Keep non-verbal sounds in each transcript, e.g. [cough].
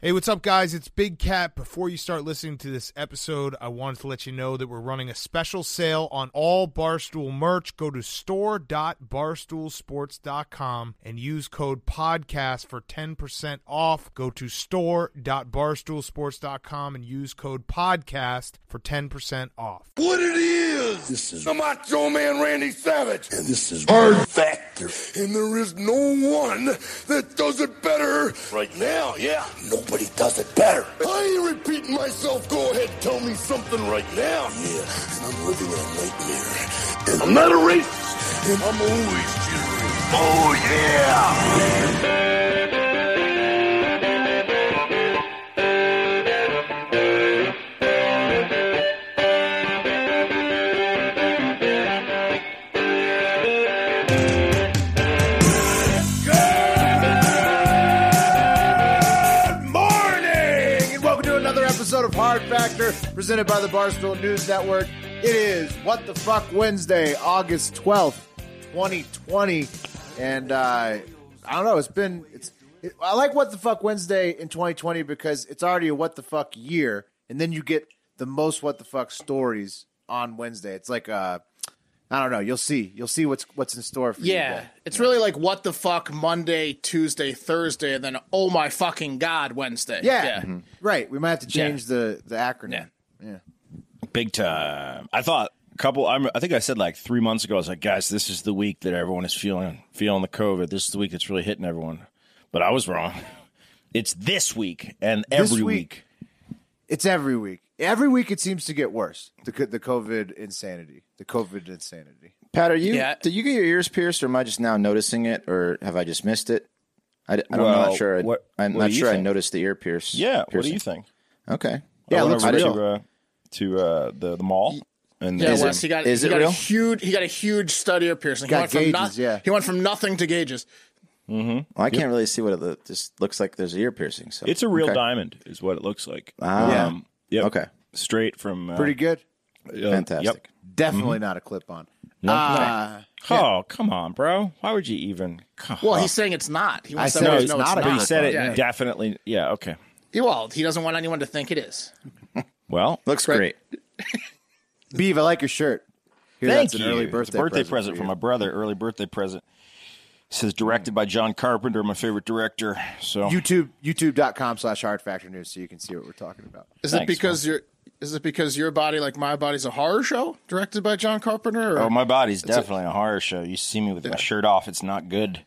Hey, what's up, guys? It's Big Cat. Before you start listening to this episode, I wanted to let you know that we're running a special sale on all Barstool merch. Go to store.barstoolsports.com and use code PODCAST for 10% off. Go to store.barstoolsports.com and use code PODCAST for 10% off. What it is? This is the Macho Man Randy Savage. And this is Hard Factor. And there is no one that does it better right now. Yeah, nobody does it better. I ain't repeating myself. Go ahead, tell me something right now. Yeah, and I'm living in a nightmare. And I'm not a racist. And I'm always cheering. Oh, yeah. Presented by the Barstool News Network. It is What the Fuck Wednesday, August twelfth, twenty twenty, and uh, I don't know. It's been it's. It, I like What the Fuck Wednesday in twenty twenty because it's already a What the Fuck year, and then you get the most What the Fuck stories on Wednesday. It's like uh, I don't know. You'll see. You'll see what's what's in store for you. Yeah, it's really like what the fuck Monday, Tuesday, Thursday, and then oh my fucking god Wednesday. Yeah, right. We might have to change the the acronym. Yeah. yeah. Big time. I thought a couple. I'm, I think I said like three months ago. I was like, guys, this is the week that everyone is feeling feeling the COVID. This is the week that's really hitting everyone. But I was wrong. [laughs] It's this week and every week. week. It's every week. Every week it seems to get worse. The the COVID insanity. The COVID insanity. Pat, are you? Yeah. Did you get your ears pierced, or am I just now noticing it, or have I just missed it? I, am Well, not sure. I, what- I'm what not do you sure I noticed the ear pierce. Yeah. What do you think? Okay. Yeah, I it went looks over real. to uh, to uh, the the mall and Yeah, Is Wes, he got, is he it got real? a huge he got a huge stud ear piercing. He Got went from gauges, yeah. He went from nothing to gauges. Well, I can't really see what it lo- just looks like. There's ear piercing. So it's a real okay. diamond, is what it looks like. Ah. Um, yep. Okay. Straight from uh, Pretty good. uh, Fantastic. Yep. Definitely not a clip on. Uh, Oh, come on, bro. Why would you even? Well, he's saying it's not. He wants I to said let it's us know not it's a But he said it Yeah. definitely. Yeah. Okay. Yeah, Well, he doesn't want anyone to think it is. Well, Looks Right. great. [laughs] Beeve, I like your shirt. Here, Thank that's you. an early It's birthday, a birthday present, present from for my brother. Early birthday present. It says directed by John Carpenter, my favorite director. So YouTube YouTube.com slash hard factor news so you can see what we're talking about. Is it Thanks, because you're is it because your body like my body's a horror show directed by John Carpenter? Or? Oh, my body's definitely a horror show. You see me with my shirt off; it's not good.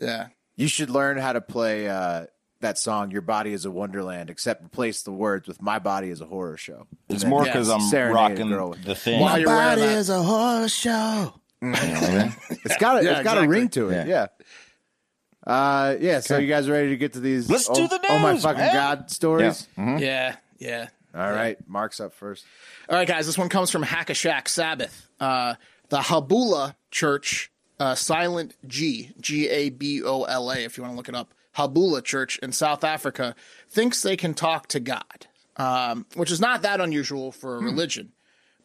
yeah. You should learn how to play uh, that song "Your Body Is a Wonderland," except replace the words with "My Body Is a Horror Show." It's And more because just I'm rocking girl with the thing. My you're wearing that. a horror show. [laughs] It's got a, Yeah, it's got a ring to it. Yeah. Uh, yeah. So you guys ready to get to these? Let's oh, do the Oh my fucking man. god stories! Yeah. Yeah. All right, Mark's up first. All right, guys, this one comes from Hackashack Sabbath. Uh, the Gabola Church, uh, silent G, G A B O L A, if you want to look it up, Gabola Church in South Africa, thinks they can talk to God, um, which is not that unusual for a religion,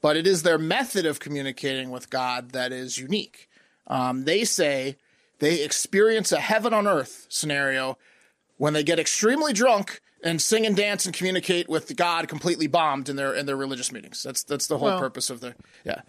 but it is their method of communicating with God that is unique. Um, they say they experience a heaven on earth scenario when they get extremely drunk and sing and dance and communicate with God completely bombed in their in their religious meetings. That's that's the whole Well- purpose of the yeah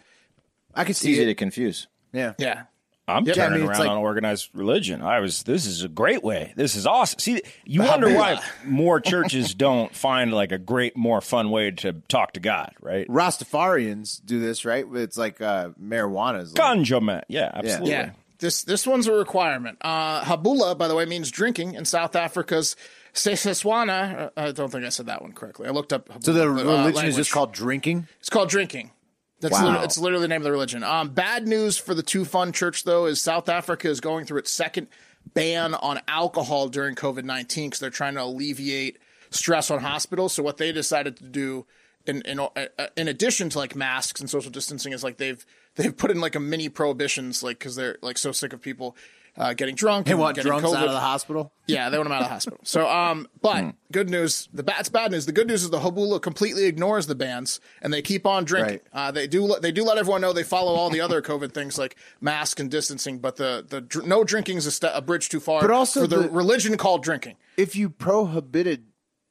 I can It's see easy it. to confuse. yeah. yeah. I'm Yep. turning I mean, around like- on organized religion. I was. This is a great way. This is awesome. See, you wonder why more [laughs] churches don't find like a great, more fun way to talk to God, right? Rastafarians do this, right? It's like uh, marijuana is like, Ganja man. Yeah, absolutely. Yeah. This this one's a requirement. Uh, Gabola, by the way, means drinking in South Africa's Setswana. Uh, I don't think I said that one correctly. I looked up. Gabola, So the uh, religion is language. just called drinking. It's called drinking. That's Wow. literally, it's literally the name of the religion. Um, bad news for the Two Fun Church though is South Africa is going through its second ban on alcohol during COVID nineteen because they're trying to alleviate stress on hospitals. So what they decided to do, in in uh, in addition to like masks and social distancing, is like they've they've put in like a mini prohibitions, like because they're like so sick of people uh, getting drunk. They want getting drunks COVID. out of the hospital. Yeah, they want him out of the hospital. So, um, but good news. The bad, bad news. The good news is the Gabola completely ignores the bans and they keep on drinking. Right. Uh, they do. let- They do let everyone know they follow all the other [laughs] COVID things like mask and distancing. But the the dr- no drinking is a, ste- a bridge too far. But also for the, the- religion called drinking. If you prohibited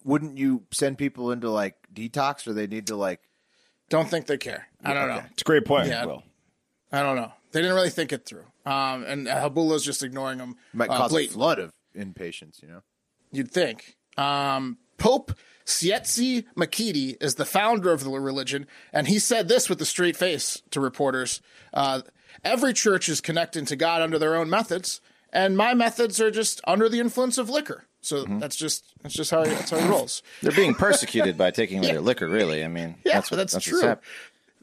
wouldn't you send people into like detox, or they need to like? Don't think they care. I don't know. It's a great point. Yeah. Will. I don't know. They didn't really think it through. Um, and Gabola's just ignoring them. Might uh, cause a blatant- flood of inpatients, you know. You'd think. Um, Pope Tsietsi Makiti is the founder of the religion, and he said this with a straight face to reporters: uh, "Every church is connecting to God under their own methods, and my methods are just under the influence of liquor. So Mm-hmm. that's just that's just how he, that's how he [laughs] rolls. They're being persecuted by taking [laughs] away their liquor. Really, I mean, Yeah, that's what, that's, what's true.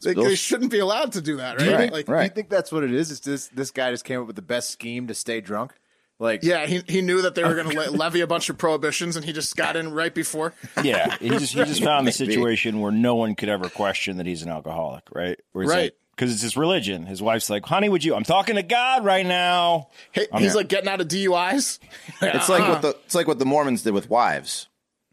Hap- They, they shouldn't be allowed to do that, right? Right, Like, right. Do you think that's what it is? Is this this guy just came up with the best scheme to stay drunk? Like, Yeah, he he knew that they were going to le- levy a bunch of prohibitions, and he just got in right before. [laughs] Yeah, he just he just found the [laughs] situation where no one could ever question that he's an alcoholic, right? Where he's Right. like, because it's his religion. His wife's like, "Honey, would you? I'm talking to God right now." Hey, he's here. like getting out of DUIs. It's like [laughs] what the it's like what the Mormons did with wives.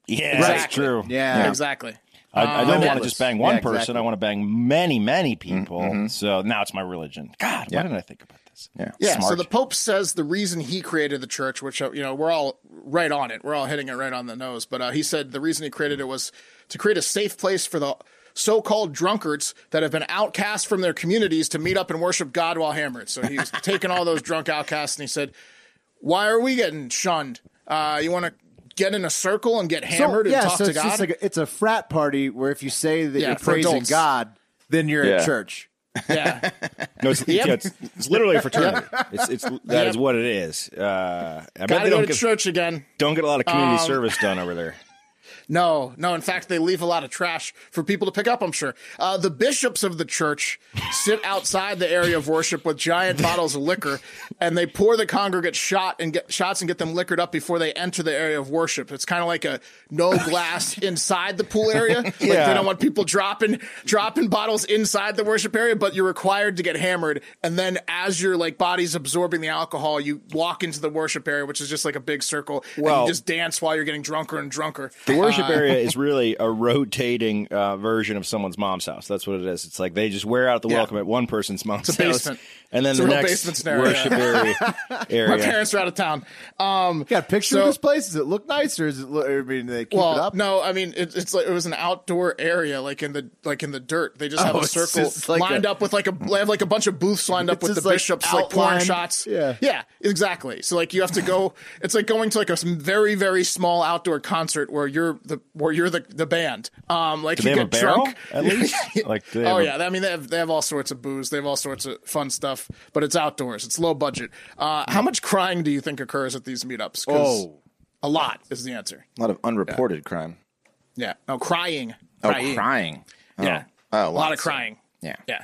Yeah, Exactly. that's true. yeah, exactly. I, I don't want to just bang one Yeah, person. exactly. I want to bang many, many people. So now it's my religion. God, why didn't I think about this? Yeah. Yeah, so the Pope says the reason he created the church, which uh, you know we're all right on it, we're all hitting it right on the nose. But uh, he said the reason he created it was to create a safe place for the so-called drunkards that have been outcast from their communities to meet up and worship God while hammered. So he's [laughs] taking all those drunk outcasts and he said, "Why are we getting shunned? Uh, you want to get in a circle and get hammered yeah, and talk so to it's God?" just like a, it's a frat party where if you say that Yeah, you're praising adults. God, then you're Yeah. at church. yeah, [laughs] No, it's, Yep. yeah, it's, it's literally a fraternity. It's, it's that is Yep. what it is. Uh, I bet gotta they go don't to get, church again. don't get a lot of community Um, service done over there. No, no. In fact, they leave a lot of trash for people to pick up. I'm sure. Uh, the bishops of the church sit outside the area of worship with giant [laughs] bottles of liquor, and they pour the congregants shot and get shots and get them liquored up before they enter the area of worship. It's kind of like a no glass [laughs] inside the pool area. Like Yeah. they don't want people dropping dropping bottles inside the worship area, but you're required to get hammered. And then as your like body's absorbing the alcohol, you walk into the worship area, which is just like a big circle, and Well- you just dance while you're getting drunker and drunker. The worship area is really a rotating uh, version of someone's mom's house. That's what it is. It's like they just wear out the Yeah. welcome at one person's mom's It's a house, basement. and then It's a the real next basement scenario, worship [laughs] area. My parents are out of town. Um, Got a picture So- of this place? Does it look nice, or is it? Look, I mean, they keep well, it up. no, I mean it, it's like it was an outdoor area, like in the like in the dirt. They just have Oh, a circle like lined a- up with like a they have like a bunch of booths lined up with the like bishops like pouring outlined- shots. yeah. yeah, exactly. So like you have to go. It's like going to like a s- very very small outdoor concert where you're the where you're the the band. Um, like Do you they have a get barrel drunk at [laughs] least? Like, do they oh have a- yeah, I mean they have they have all sorts of booze, they have all sorts of fun stuff, but it's outdoors, it's low budget. Uh, how much crying do you think occurs at these meetups? Oh. a lot is the answer. A lot of unreported crime. Yeah, no crying. Oh, Crying. crying. Oh. Yeah, Oh, a lot of crying. Yeah. Yeah,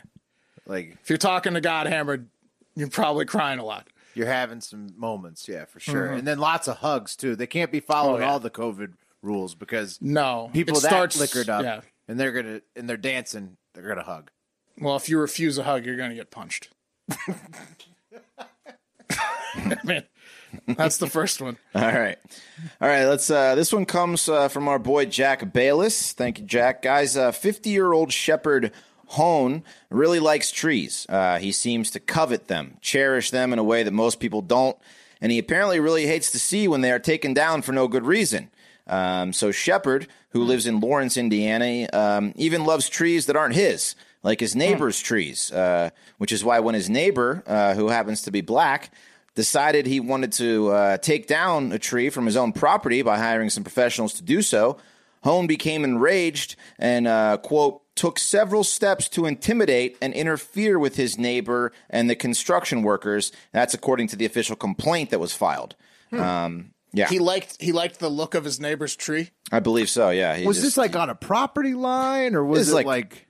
Like if you're talking to God hammered, you're probably crying a lot. you're having some moments, yeah, for sure. And then lots of hugs too. They can't be following Mm-hmm. Oh, yeah. all the COVID rules because No, people it that starts, liquored up Yeah. and they're gonna and they're dancing, they're gonna hug. Well, if you refuse a hug, you're to get punched. [laughs] Man, that's the first one. [laughs] All right. All right, let's uh this one comes uh, from our boy Jack Bayless. Thank you, Jack. Guys, uh 50-year-old Shepherd Hoehn really likes trees. Uh, he seems to covet them, cherish them in a way that most people don't, and he apparently really hates to see when they are taken down for no good reason. Um, so Shepherd, who lives in Lawrence, Indiana, um, even loves trees that aren't his, like his neighbor's trees. Uh, which is why when his neighbor, uh, who happens to be black, decided he wanted to uh, take down a tree from his own property by hiring some professionals to do so, Hoehn became enraged and, uh, quote, took several steps to intimidate and interfere with his neighbor and the construction workers. That's according to the official complaint that was filed. Um, yeah, He liked he liked the look of his neighbor's tree. I believe so. Yeah. He Was just- this like on a property line or was it like, like-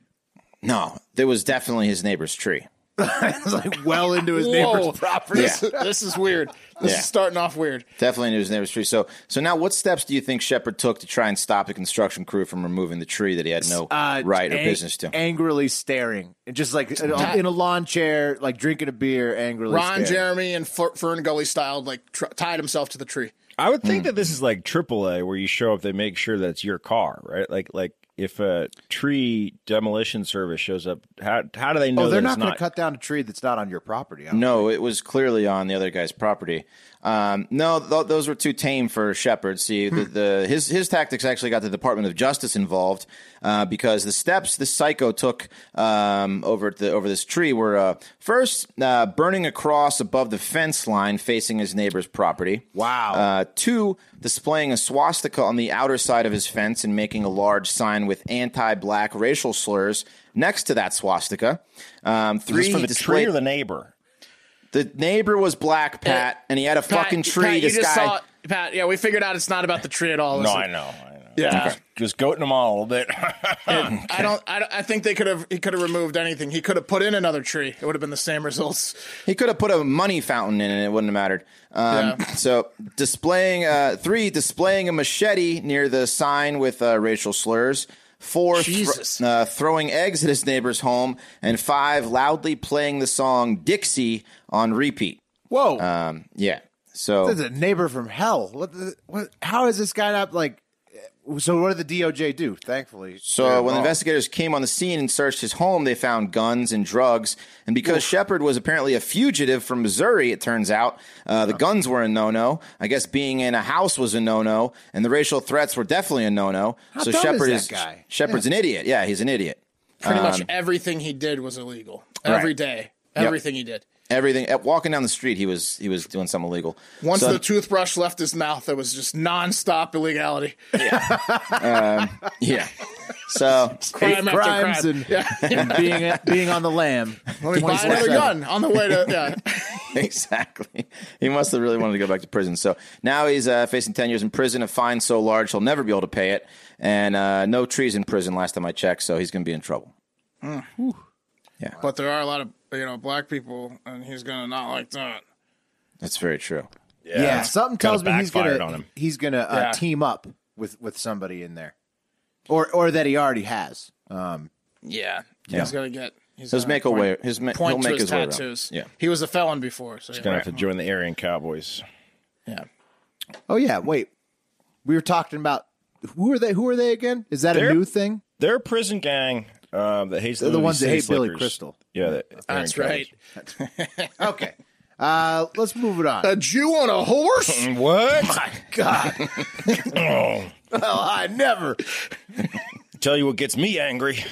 No, it was definitely his neighbor's tree. [laughs] it was like well into his Whoa. neighbor's property? This, [laughs] this is weird. This Yeah. is starting off weird. Definitely into his neighbor's tree. So, so now, what steps do you think Shepherd took to try and stop the construction crew from removing the tree that he had no Uh, right or business to? Angrily staring and just like in a lawn chair, like drinking a beer, angrily Ron staring. Jeremy and Fer- Fern Gully styled like tr- tied himself to the tree. I would think hmm. that this is like AAA, where you show up, they make sure that it's your car, right? Like, like if a tree demolition service shows up, how how do they oh, know Oh, they're that not going to cut down a tree that's not on your property. I don't No, it was clearly on the other guy's property. Um, no, th- those were too tame for Shepherd. See, the, the his his tactics actually got the Department of Justice involved uh, because the steps this psycho took um, over the over this tree were uh, first uh, burning a cross above the fence line facing his neighbor's property. Wow. Uh, two, displaying a swastika on the outer side of his fence and making a large sign with anti-black racial slurs next to that swastika. Um, three, for the displayed- tree or the neighbor? The neighbor was black, Pat, and he had a fucking tree. Pat, you this just guy. saw. Pat, yeah, we figured out it's not about the tree at all. No, I know. I know. Yeah. Just goating them all a little bit. [laughs] [laughs] I don't. I, I think they could have. He could have removed anything. He could have put in another tree. It would have been the same results. He could have put a money fountain in, and it wouldn't have mattered. Um, Yeah. [laughs] So, displaying uh, three, displaying a machete near the sign with uh, racial slurs. Four, uh, throwing eggs at his neighbor's home, and five, loudly playing the song "Dixie" on repeat. Whoa. Um, yeah. So This is a neighbor from hell. What? The, what? How is this guy not like? So what did the DOJ do? Thankfully, So when involved. investigators came on the scene and searched his home, they found guns and drugs. And because Shepherd was apparently a fugitive from Missouri, it turns out uh, the guns were a no-no. I guess being in a house was a no-no, and the racial threats were definitely a no-no. How so dumb is Shepherd that guy? Shepherd's an idiot. Yeah, he's an idiot. Pretty Um, much everything he did was illegal. Every Right. day, everything he did. Everything uh, walking down the street, he was he was doing something illegal. Once So- the toothbrush left his mouth, it was just nonstop illegality. yeah. [laughs] So crime after crimes crime. and, yeah. and being being on the lam. Let me buy another 24/7. gun on the way to. Yeah. [laughs] exactly. He must have really wanted to go back to prison. So now he's uh, facing 10 years in prison, a fine so large he'll never be able to pay it, and uh, no trees in prison last time I checked, so he's going to be in trouble. Yeah. But there are a lot of you know black people, and he's gonna not like that. That's very true. Yeah, something tells me he's gonna on him. he's gonna uh, Yeah. team up with with somebody in there, or or that he already has. Um, Yeah, Yeah. he's gonna get. He's He'll make a point- way. His, ma- he'll Point to make his his way around. tattoos. Yeah. he was a felon before. So yeah. Gonna have to join the Aryan Cowboys. yeah. oh yeah, wait, we were talking about who are they? Who are they again? Is that They're- a new thing? They're a prison gang um, that hates They're the ones that City hate Billy Slickers. Crystal. Yeah, the Aryan That's right. Cowboys. [laughs] Okay, uh, let's move it on. A Jew on a horse? [laughs] What? My God, oh, [laughs] well, I never. tell you what gets me angry.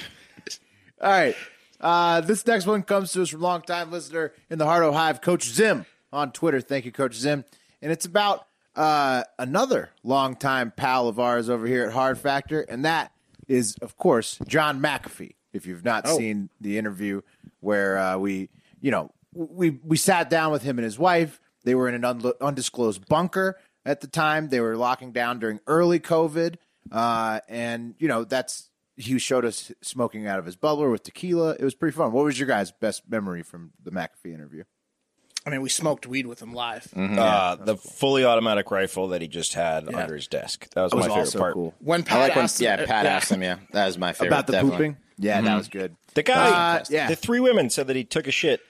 All right. Uh, this next one comes to us from longtime listener in the Heart of Hive, Coach Zim on Twitter. Thank you, Coach Zim. And it's about uh, another longtime pal of ours over here at Hard Factor, and that is, of course, John McAfee. If you've not seen the interview where uh, we, you know, we we sat down with him and his wife. They were in an un- undisclosed bunker at the time. They were locking down during early COVID, uh, and you know that's he showed us smoking out of his bubbler with tequila. It was pretty fun. What was your guys' best memory from the McAfee interview? I mean, we smoked weed with him live. uh, the fully automatic rifle that he just had under his desk. That was, That was my favorite part. cool. When I Pat like when, asked yeah, him, Pat asked him, yeah. That was my favorite. About the definitely. pooping? Yeah, that was good. The guy, Uh, yeah. the three women said that he took a shit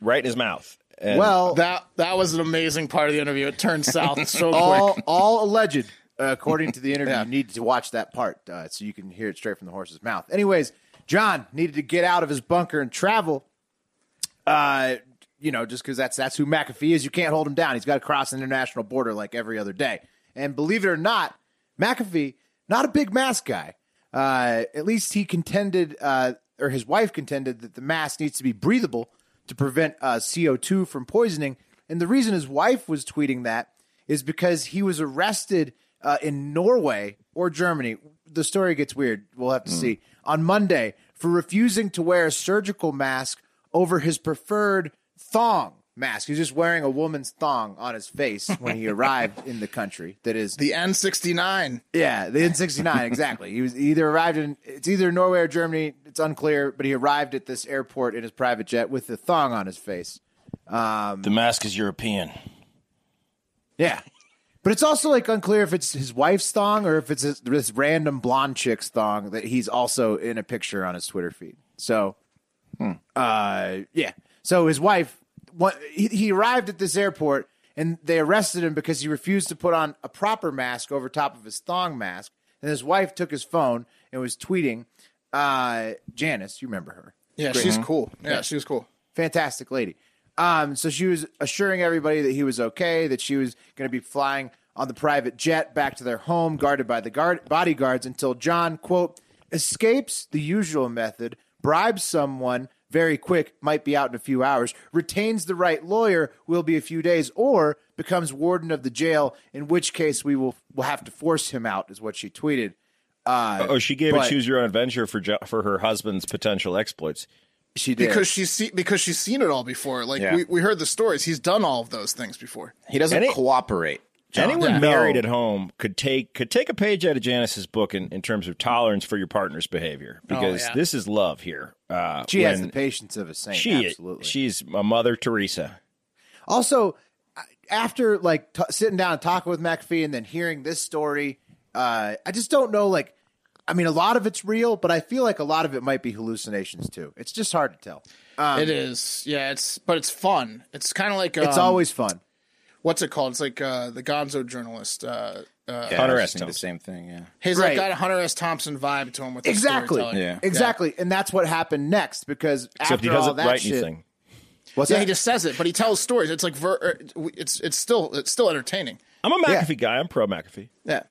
right in his mouth. And Well, That that was an amazing part of the interview. It turned south [laughs] so all quick. all alleged, uh, according to the interview. You need to watch that part uh, so you can hear it straight from the horse's mouth. Anyways, John needed to get out of his bunker and travel. Uh, you know, just because that's that's who McAfee is. You can't hold him down. He's got to cross an international border like every other day. And believe it or not, McAfee not a big mask guy. Uh, at least he contended, uh, or his wife contended that the mask needs to be breathable to prevent uh, CO2 from poisoning. And the reason his wife was tweeting that is because he was arrested uh, in Norway or Germany. The story gets weird. We'll have to see on Monday for refusing to wear a surgical mask over his preferred thong mask. He's just wearing a woman's thong on his face when he [laughs] arrived in the country. That is The N69. yeah, the N69 [laughs] exactly. He was he either arrived in it's either Norway or Germany. It's unclear, but he arrived at this airport in his private jet with the thong on his face. the mask is European. Yeah. But it's also like unclear if it's his wife's thong or if it's this, this random blonde chick's thong that he's also in a picture on his Twitter feed. So, uh, yeah. So his wife, what, he, he arrived at this airport and they arrested him because he refused to put on a proper mask over top of his thong mask. And his wife took his phone and was tweeting. Uh, Janice, you remember her? Yeah, she's cool. Yeah, she was cool. fantastic lady. Um, so she was assuring everybody that he was okay, that she was going to be flying on the private jet back to their home, guarded by the guard bodyguards, until John quote escapes the usual method, bribes someone very quick, might be out in a few hours, retains the right lawyer, will be a few days, or becomes warden of the jail, in which case we will will have to force him out, is what she tweeted. Uh, Oh, she gave but a choose your own adventure for jo- for her husband's potential exploits. she did Because she's see, because she's seen it all before. Like Yeah. we, we heard the stories. He's done all of those things before. He doesn't Any- cooperate. John. Anyone Yeah. married at home could take could take a page out of Janice's book in, in terms of tolerance for your partner's behavior because yeah. this is love here. Uh, she has the patience of a saint. She absolutely. she's a mother Teresa. Also, after like t- sitting down and talking with McAfee and then hearing this story, uh, I just don't know. Like, I mean, a lot of it's real, but I feel like a lot of it might be hallucinations too. It's just hard to tell. it is. Yeah, it's but it's fun. It's kind of like It's um, always fun. What's it called? It's like uh, the Gonzo journalist. Uh, uh, Yeah, Hunter S. thinking the same thing. Yeah. he's Right. like got a Hunter S. Thompson vibe to him with Exactly. storytelling. Yeah. Exactly, and that's what happened next because Except after he all doesn't that write shit, anything. what's Yeah, that? he just says it, but he tells stories. It's like ver- uh, it's it's still it's still entertaining. I'm a McAfee guy. I'm pro McAfee. Yeah.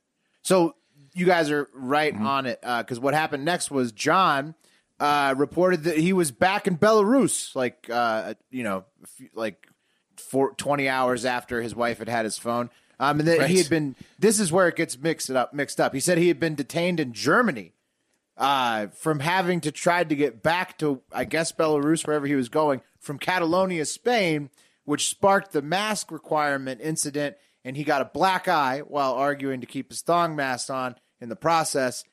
So you guys are right Mm-hmm. on it because what happened next was John uh, reported that he was back in Belarus, like uh, you know, a like for twenty hours after his wife had had his phone, um, and that he had been. This is where it gets mixed up. Mixed up. He said he had been detained in Germany uh, from having to try to get back to, I guess, Belarus, wherever he was going, from Catalonia, Spain, which sparked the mask requirement incident. And he got a black eye while arguing to keep his thong mask on in the process.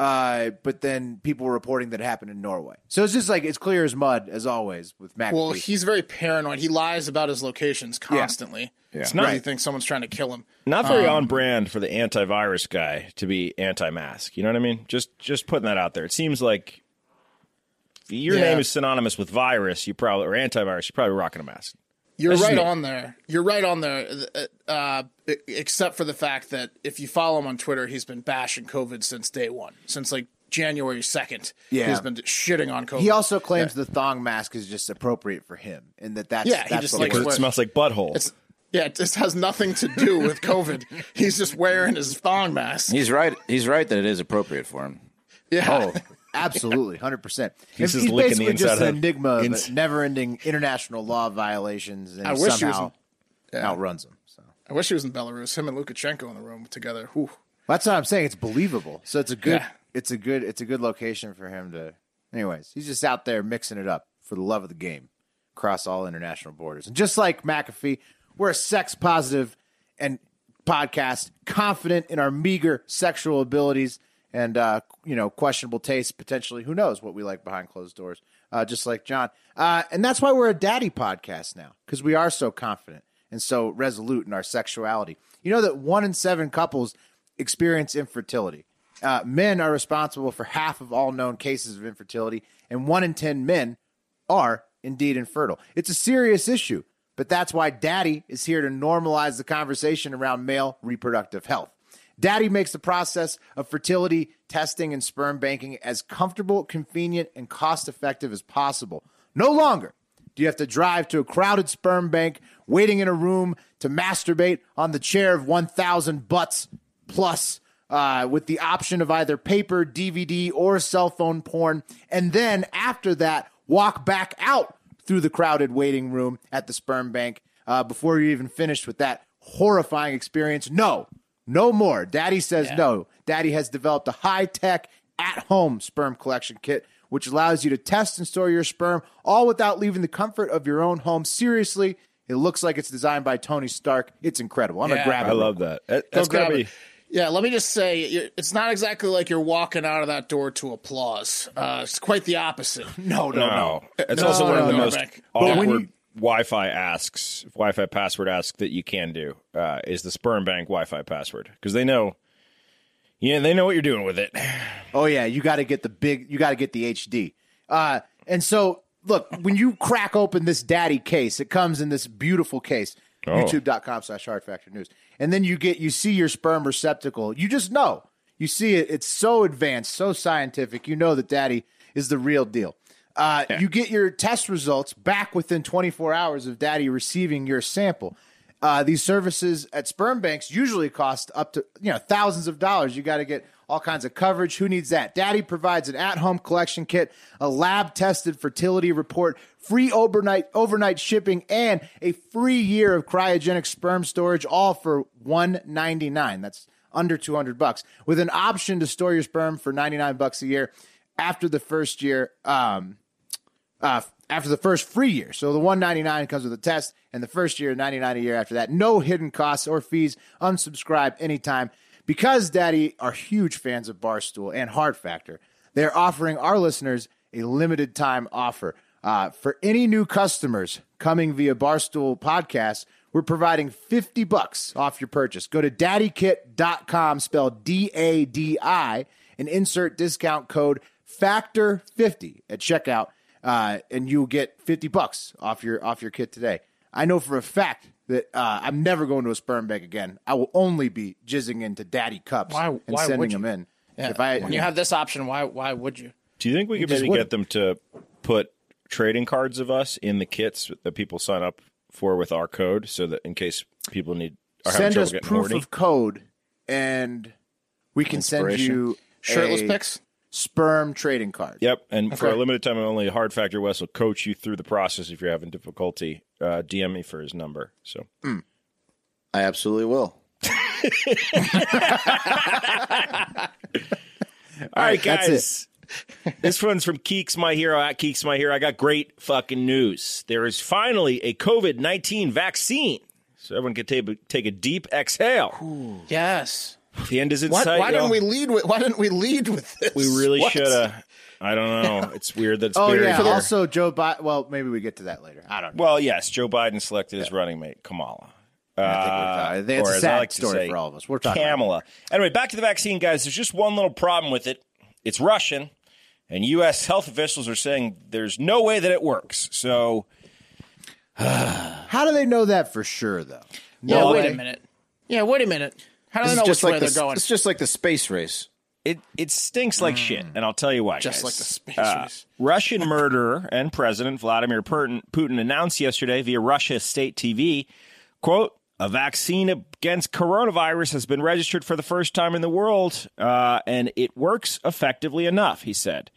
Uh, but then people were reporting that it happened in Norway. So it's just like it's clear as mud, as always, with McAfee. Well, he's very paranoid. He lies about his locations constantly. Yeah. It's Because not he thinks someone's trying to kill him. not very Um, on brand for the antivirus guy to be anti-mask. You know what I mean? Just just putting that out there. It seems like your Yeah. name is synonymous with virus. You probably or antivirus. You're probably rocking a mask. You're That's right me. on there. You're right on there. Uh, except for the fact that if you follow him on Twitter, he's been bashing COVID since day one, since like January second. Yeah. he's been shitting on COVID. he also claims the thong mask is just appropriate for him, and that that's Yeah, he that's just what likes it smells like butthole. It's, yeah, it just has nothing to do with COVID. he's just wearing his thong mask. He's right. He's right that it is appropriate for him. Yeah. Oh, [laughs] [laughs] absolutely, hundred percent. He's He's, just licking basically the just an enigma of ins- never-ending international law violations, and I wish he was somehow in- outruns them. So I wish he was in Belarus. Him and Lukashenko in the room together. Whew. that's what I'm saying. It's believable. So it's a good, Yeah. it's a good, it's a good location for him to. Anyways, he's just out there mixing it up for the love of the game across all international borders. And just like McAfee, we're a sex positive and podcast confident in our meager sexual abilities and uh, you know questionable taste potentially who knows what we like behind closed doors uh, just like john uh, and that's why we're a Dadi podcast now because we are so confident and so resolute in our sexuality you know that one in seven couples experience infertility uh, men are responsible for half of all known cases of infertility and one in ten men are indeed infertile. It's a serious issue, but that's why Dadi is here to normalize the conversation around male reproductive health. Dadi makes the process of fertility testing and sperm banking as comfortable, convenient, and cost effective as possible. No longer do you have to drive to a crowded sperm bank, waiting in a room to masturbate on the chair of 1,000 butts plus uh, with the option of either paper, DVD, or cell phone porn. And then after that, walk back out through the crowded waiting room at the sperm bank uh, before you're even finished with that horrifying experience. No, no more. Dadi says no. Dadi has developed a high tech, at home sperm collection kit. Which allows you to test and store your sperm all without leaving the comfort of your own home. Seriously, it looks like it's designed by Tony Stark. It's incredible. I'm gonna grab it. I love that. That- Go That's grab gotta it. Yeah, let me just say, it's not exactly like you're walking out of that door to applause. Uh, it's quite the opposite. [laughs] No, no, no. No, it's No, also one of the no, most Rick. Awkward you- Wi-Fi asks, Wi-Fi password asks that you can do uh, is the sperm bank Wi-Fi password because they know, yeah, they know what you're doing with it. [sighs] Oh yeah, you got to get the big. You got to get the HD. Uh, and so look, when you crack open this Dadi case, it comes in this beautiful case. YouTube.com slash hard factor news. And then you get you see your sperm receptacle. You just know. You see it, it's so advanced, so scientific. You know that Dadi is the real deal. Uh, You get your test results back within 24 hours of Dadi receiving your sample. Uh, these services at sperm banks usually cost up to you know thousands of dollars. You got to get all kinds of coverage. Who needs that? Dadi provides an at-home collection kit, a lab-tested fertility report, free overnight overnight shipping, and a free year of cryogenic sperm storage, all for one ninety nine. That's under two hundred bucks, with an option to store your sperm for ninety nine bucks a year after the first year. Um, uh, after the first free year. So the 199 comes with a test, and the first year, 99 a year after that. No hidden costs or fees. Unsubscribe anytime. Because Dadi are huge fans of Barstool and Hard Factor, they're offering our listeners a limited time offer. Uh, for any new customers coming via Barstool Podcast, we're providing 50 bucks off your purchase. Go to dadikit.com, spelled D A D I, and insert discount code FACTOR50 at checkout uh, and you'll get 50 bucks off your off your kit today. I know for a fact that uh, I'm never going to a sperm bank again. I will only be jizzing into Dadi cups Why- and why sending them in. Yeah. If I when you have this option, why why would you? Do you think we could just maybe wouldn't. get them to put trading cards of us in the kits that people sign up for with our code, so that in case people need are having send us proof horny? of code, and we can send you Shirtless a pics? Sperm trading card. Yep, and for a limited time only, Hard Factor West will coach you through the process if you're having difficulty. Uh, DM me for his number. So I absolutely will. [laughs] [laughs] All right, that's guys. this one's from Keeks My Hero at Keeks My Hero. I got great fucking news. There is finally a COVID 19 vaccine. So everyone can take, take a deep exhale. Yes. The end is in Why, sight. why y'all. didn't we lead with? Why didn't we lead with this? We really should have. I don't know. [laughs] It's weird that it's Oh yeah. here. Also, Joe Biden. Well, maybe we get to that later. I don't know. well, yes, Joe Biden selected his running mate, Kamala. I think we're uh, talking- I think it's a as I sad like story say, for all of us. We're talking. about. Kamala. Anyway, back to the vaccine, guys. There's just one little problem with it. It's Russian, and U.S. health officials are saying there's no way that it works. So, [sighs] How do they know that for sure, though? Yeah, No wait a minute. Yeah, wait a minute. How do This they know just which like way the, they're going? It's just like the space race. it it stinks like shit, and I'll tell you why. Just guys. like the space Uh, race. Russian murderer and President Vladimir Putin, Putin announced yesterday via Russia state TV, quote, a vaccine against coronavirus has been registered for the first time in the world, uh, and it works effectively enough, he said.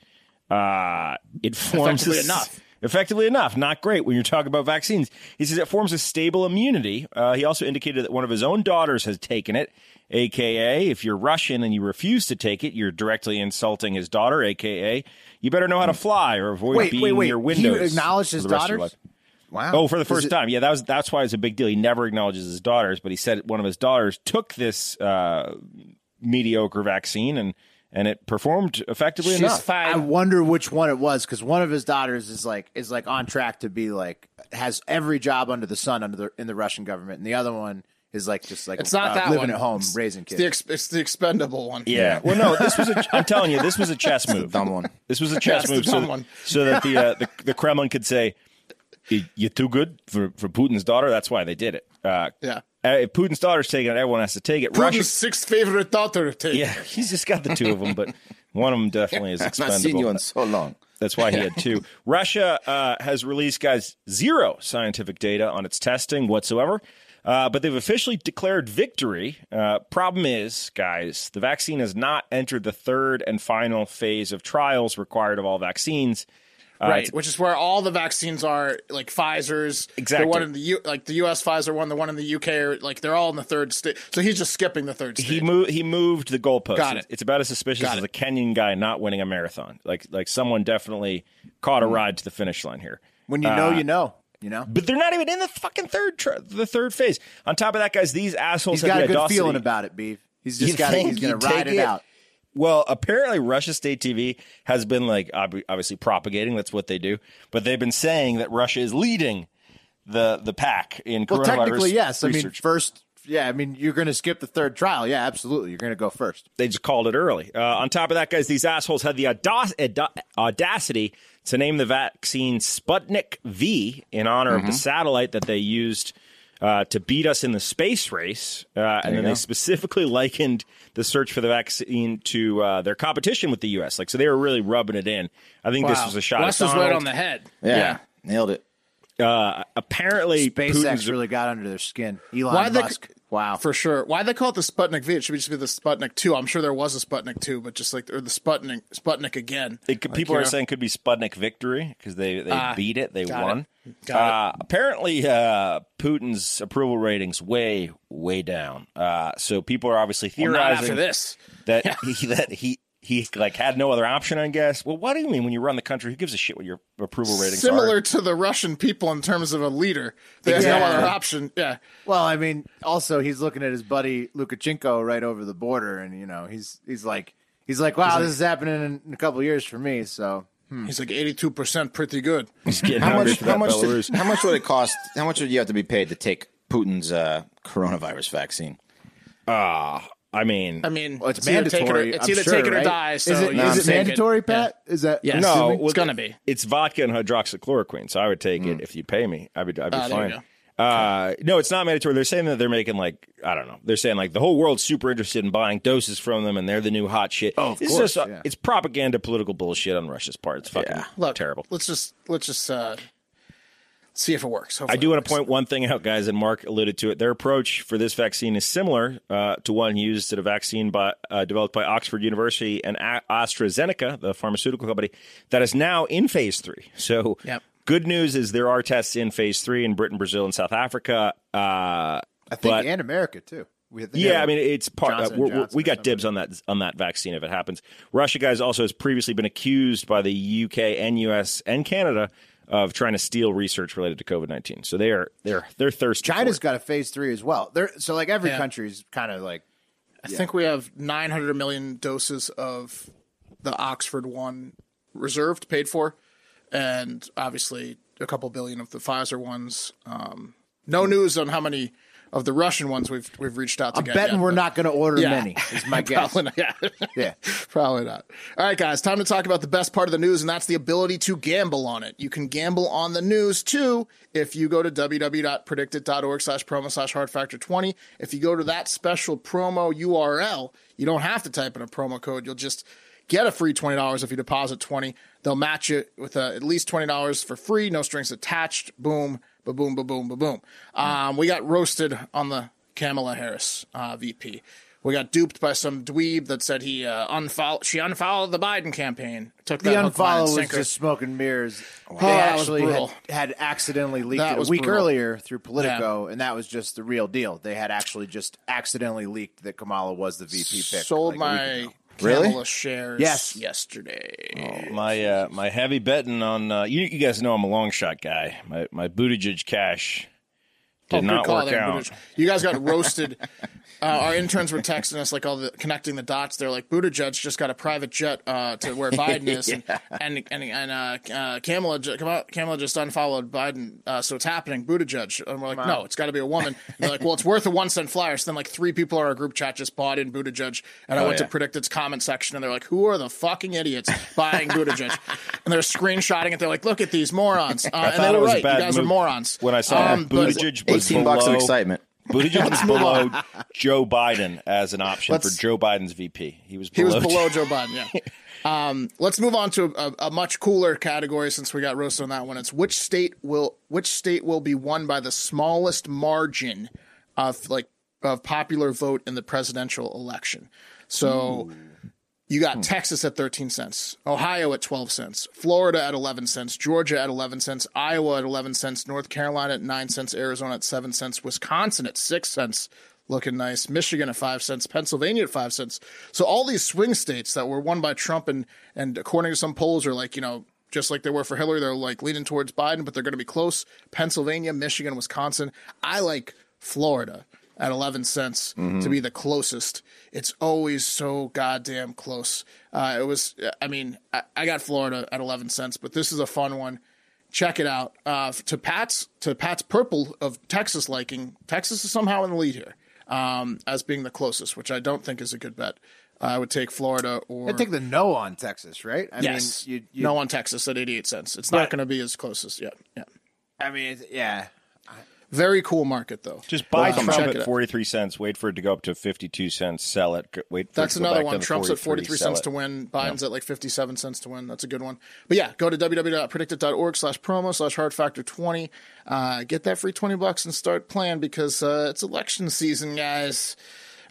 Uh, it forms Effectively a s- enough. Effectively enough, not great when you're talking about vaccines. He says it forms a stable immunity. Uh, he also indicated that one of his own daughters has taken it, aka if you're Russian and you refuse to take it, you're directly insulting his daughter, aka you better know how to fly or avoid Wait, being wait, wait. near He acknowledged his the rest of your daughters? Wow. Oh, for the first it- time. Yeah, that was that's why it's a big deal. He never acknowledges his daughters, but he said one of his daughters took this uh, mediocre vaccine and and it performed effectively She's enough. I wonder which one it was because one of his daughters is like is like on track to be like has every job under the sun under the in the Russian government, and the other one is like just like It's not uh, that living one. at home It's- raising It's kids. the, ex- it's the expendable one. Yeah. Well, no, this was a. [laughs] I'm telling you, this was a chess move. Dumb one. This was a chess move, so dumb that, one. so that the, uh, the the Kremlin could say, "You- "You're too good for for Putin's daughter." That's why they did it. Uh, Yeah. Uh, if Putin's daughter's taking it, everyone has to take it. Russia, Putin's sixth favorite daughter. Take. yeah, he's just got the two of them, but [laughs] one of them definitely is expendable. I've not seen you in so long. That's why he had two. [laughs] Russia uh, has released, guys, zero scientific data on its testing whatsoever. Uh, but they've officially declared victory. Uh, problem is, guys, the vaccine has not entered the third and final phase of trials required of all vaccines. Uh, right, it's- which is where all the vaccines are, like Pfizer's, Exactly. The one in the U, like the U.S. Pfizer one, the one in the UK, are, like they're all in the third state. So he's just skipping the third state. He moved. He moved the goalpost. Got it. It's about as suspicious Got as it. a Kenyan guy not winning a marathon. Like like someone definitely caught a ride to the finish line here. when you know, you know, you know. But they're not even in the fucking third tr- the third phase. On top of that, guys, these assholes He's have got the a good audacity- feeling about it, Beef. He's just got. He's gonna ride it it? out. Well, apparently Russia State TV has been like ob- obviously propagating. That's what they do. But they've been saying that Russia is leading the the pack in Well, coronavirus technically, yes. I mean, first, yeah. I mean, you're going to skip the third trial. Yeah, absolutely. You're going to go first. they just called it early. Uh, on top of that, guys, these assholes had the audac- auda- audacity to name the vaccine Sputnik V in honor of the satellite that they used uh, to beat us in the space race. Uh, and then go. they specifically [laughs] likened the search for the vaccine to uh, their competition with the U.S. Like, so they were really rubbing it in. I think this was a shot. Wes was right on the head. Yeah, nailed it. Uh, apparently, SpaceX Putin's really got under their skin. Elon Why they- Musk. Wow. For sure. Why they call it the Sputnik V? It should just be the Sputnik 2. I'm sure there was a Sputnik 2, but just like, or the Sputnik, Sputnik again. It could, Like, people are know? saying could be Sputnik victory because they, they Ah, beat it, they got won. it. Got uh, Apparently, uh, Putin's approval ratings way way down. Uh, so people are obviously Well, not theorizing after this. that [laughs] he that he he like had no other option. I guess. Well, what do you mean when you run the country? Who gives a shit what your approval ratings Similar are? to the Russian people in terms of a leader. They have no other option. Yeah. Well, I mean, also he's looking at his buddy Lukashenko right over the border, and you know, he's he's like he's like, wow, this is happening in, in a couple of years for me. So He's like 82% pretty good. He's getting How much? for How that much? Did, how much would it cost? How much would you have to be paid to take Putin's uh, coronavirus vaccine? I mean, I mean, well, it's, either it or- mandatory. it's I'm either sure, take it or right? die. So is it, you is it to take mandatory, Yeah. Pat? Is that Yes. no, assuming? well, gonna be. It's vodka and hydroxychloroquine, so I would take it if you pay me. I would. I'd be there you fine. Uh, no, it's not mandatory. They're saying that they're making like I don't know. They're saying like the whole world's super interested in buying doses from them, and they're the new hot shit. Oh, of it's course, just, uh, yeah. it's propaganda, political bullshit on Russia's part. It's fucking Look, terrible. Let's just let's just uh, see if it works. I do want to point one thing out, guys, and Mark alluded to it. Their approach for this vaccine is similar uh, to one used at a vaccine by, uh, developed by Oxford University and A- AstraZeneca, the pharmaceutical company, that is now in phase three. So, Yep. good news is there are tests in phase three in Britain, Brazil, and South Africa. Uh, I think, but- and America too. We, yeah, I mean it's part. Uh, we're, we're, we got dibs on that on that vaccine if it happens. Russia, guys, also has previously been accused by the UK and US and Canada of trying to steal research related to COVID nineteen. So they are they're they're thirsty. for China's it. got a phase three as well. They're, so like every Yeah. country's kind of like I think we have 900 million doses of the Oxford one reserved, paid for, and obviously a couple billion of the Pfizer ones. Um, no news on how many of the Russian ones we've we've reached out to I'm betting yet, we're but- not going to order Yeah. many. Is my [laughs] guess. Probably not. Yeah. [laughs] Yeah. Probably not. All right, guys, time to talk about the best part of the news, and that's the ability to gamble on it. You can gamble on the news too if you go to www.predictit.org slash promo slash hard factor 20. If you go to that special promo URL, you don't have to type in a promo code. You'll just get a free $20 if you deposit 20. They'll match it with uh, at least $20 for free, no strings attached. Boom, ba boom, ba boom, ba boom. Um, we got roasted on the Kamala Harris uh, VP. We got duped by some dweeb that said he uh, unfollowed. She unfollowed the Biden campaign. Took The that hook, line, unfollow was sinker. just smoke and mirrors. They that was actually brutal. had, had accidentally leaked That it a was week brutal. earlier through Politico, and that was just the real deal. They had actually just accidentally leaked that Kamala was the VP pick. sold like, a week my ago. Really? Kamala shares Yes. yesterday. my uh, my heavy betting on uh, you. You guys know I'm a long shot guy. My my Buttigieg cash did Oh, not work out. Buttigieg. You guys got roasted. [laughs] Uh, our interns were texting us like all the connecting the dots. They're like, Buttigieg just got a private jet uh, to where [laughs] Biden is, and and and, and uh, uh, Kamala ju- Kamala Kamala just unfollowed Biden, uh, so it's happening. Buttigieg, and we're like, no, it's got to be a woman. And they're like, well, it's worth a one cent flyer. So then like three people in our group chat just bought in Buttigieg, and I went yeah. to PredictIt's comment section, and they're like, who are the fucking idiots buying Buttigieg? and they're screenshotting it. They're like, look at these morons, uh, and thought they it were was a right. You bad guys are morons. When I saw Um, but- Buttigieg was 18 bucks of excitement. Buttigieg [laughs] was below Joe Biden as an option Let's- for Joe Biden's VP. He was He below. was below Joe Biden. Yeah. [laughs] Um, let's move on to a, a much cooler category since we got roasted on that one. It's which state will which state will be won by the smallest margin of like of popular vote in the presidential election. So you got hmm. Texas at 13 cents, Ohio at 12 cents, Florida at 11 cents, Georgia at 11 cents, Iowa at 11 cents, North Carolina at 9 cents, Arizona at 7 cents, Wisconsin at 6 cents, looking nice, Michigan at 5 cents, Pennsylvania at 5 cents. So all these swing states that were won by Trump and and according to some polls are like, you know, just like they were for Hillary, they're like leaning towards Biden, but they're going to be close. Pennsylvania, Michigan, Wisconsin. I like Florida at 11 cents to be the closest. It's always so goddamn close. Uh, it was, I mean, I, I got Florida at 11 cents, but this is a fun one. Check it out. Uh, to Pat's to Pat's purple of Texas liking, Texas is somehow in the lead here um, as being the closest, which I don't think is a good bet. I would take Florida or I take the no on Texas, right? I yes, mean, you, you, no on Texas at 88 cents. It's not going to be as close as yet. Yeah. I mean, yeah. Very cool market though. Just buy Wow. Trump at 43 cents, wait for it to go up to 52 cents, sell it, wait for That's it to go another one. Trump's at 43 cents it. to win. Biden's at like 57 cents to win. That's a good one. But yeah, go to www.predictit.org slash promo slash hard factor 20. Uh, get that free 20 bucks and start playing because uh, it's election season, guys.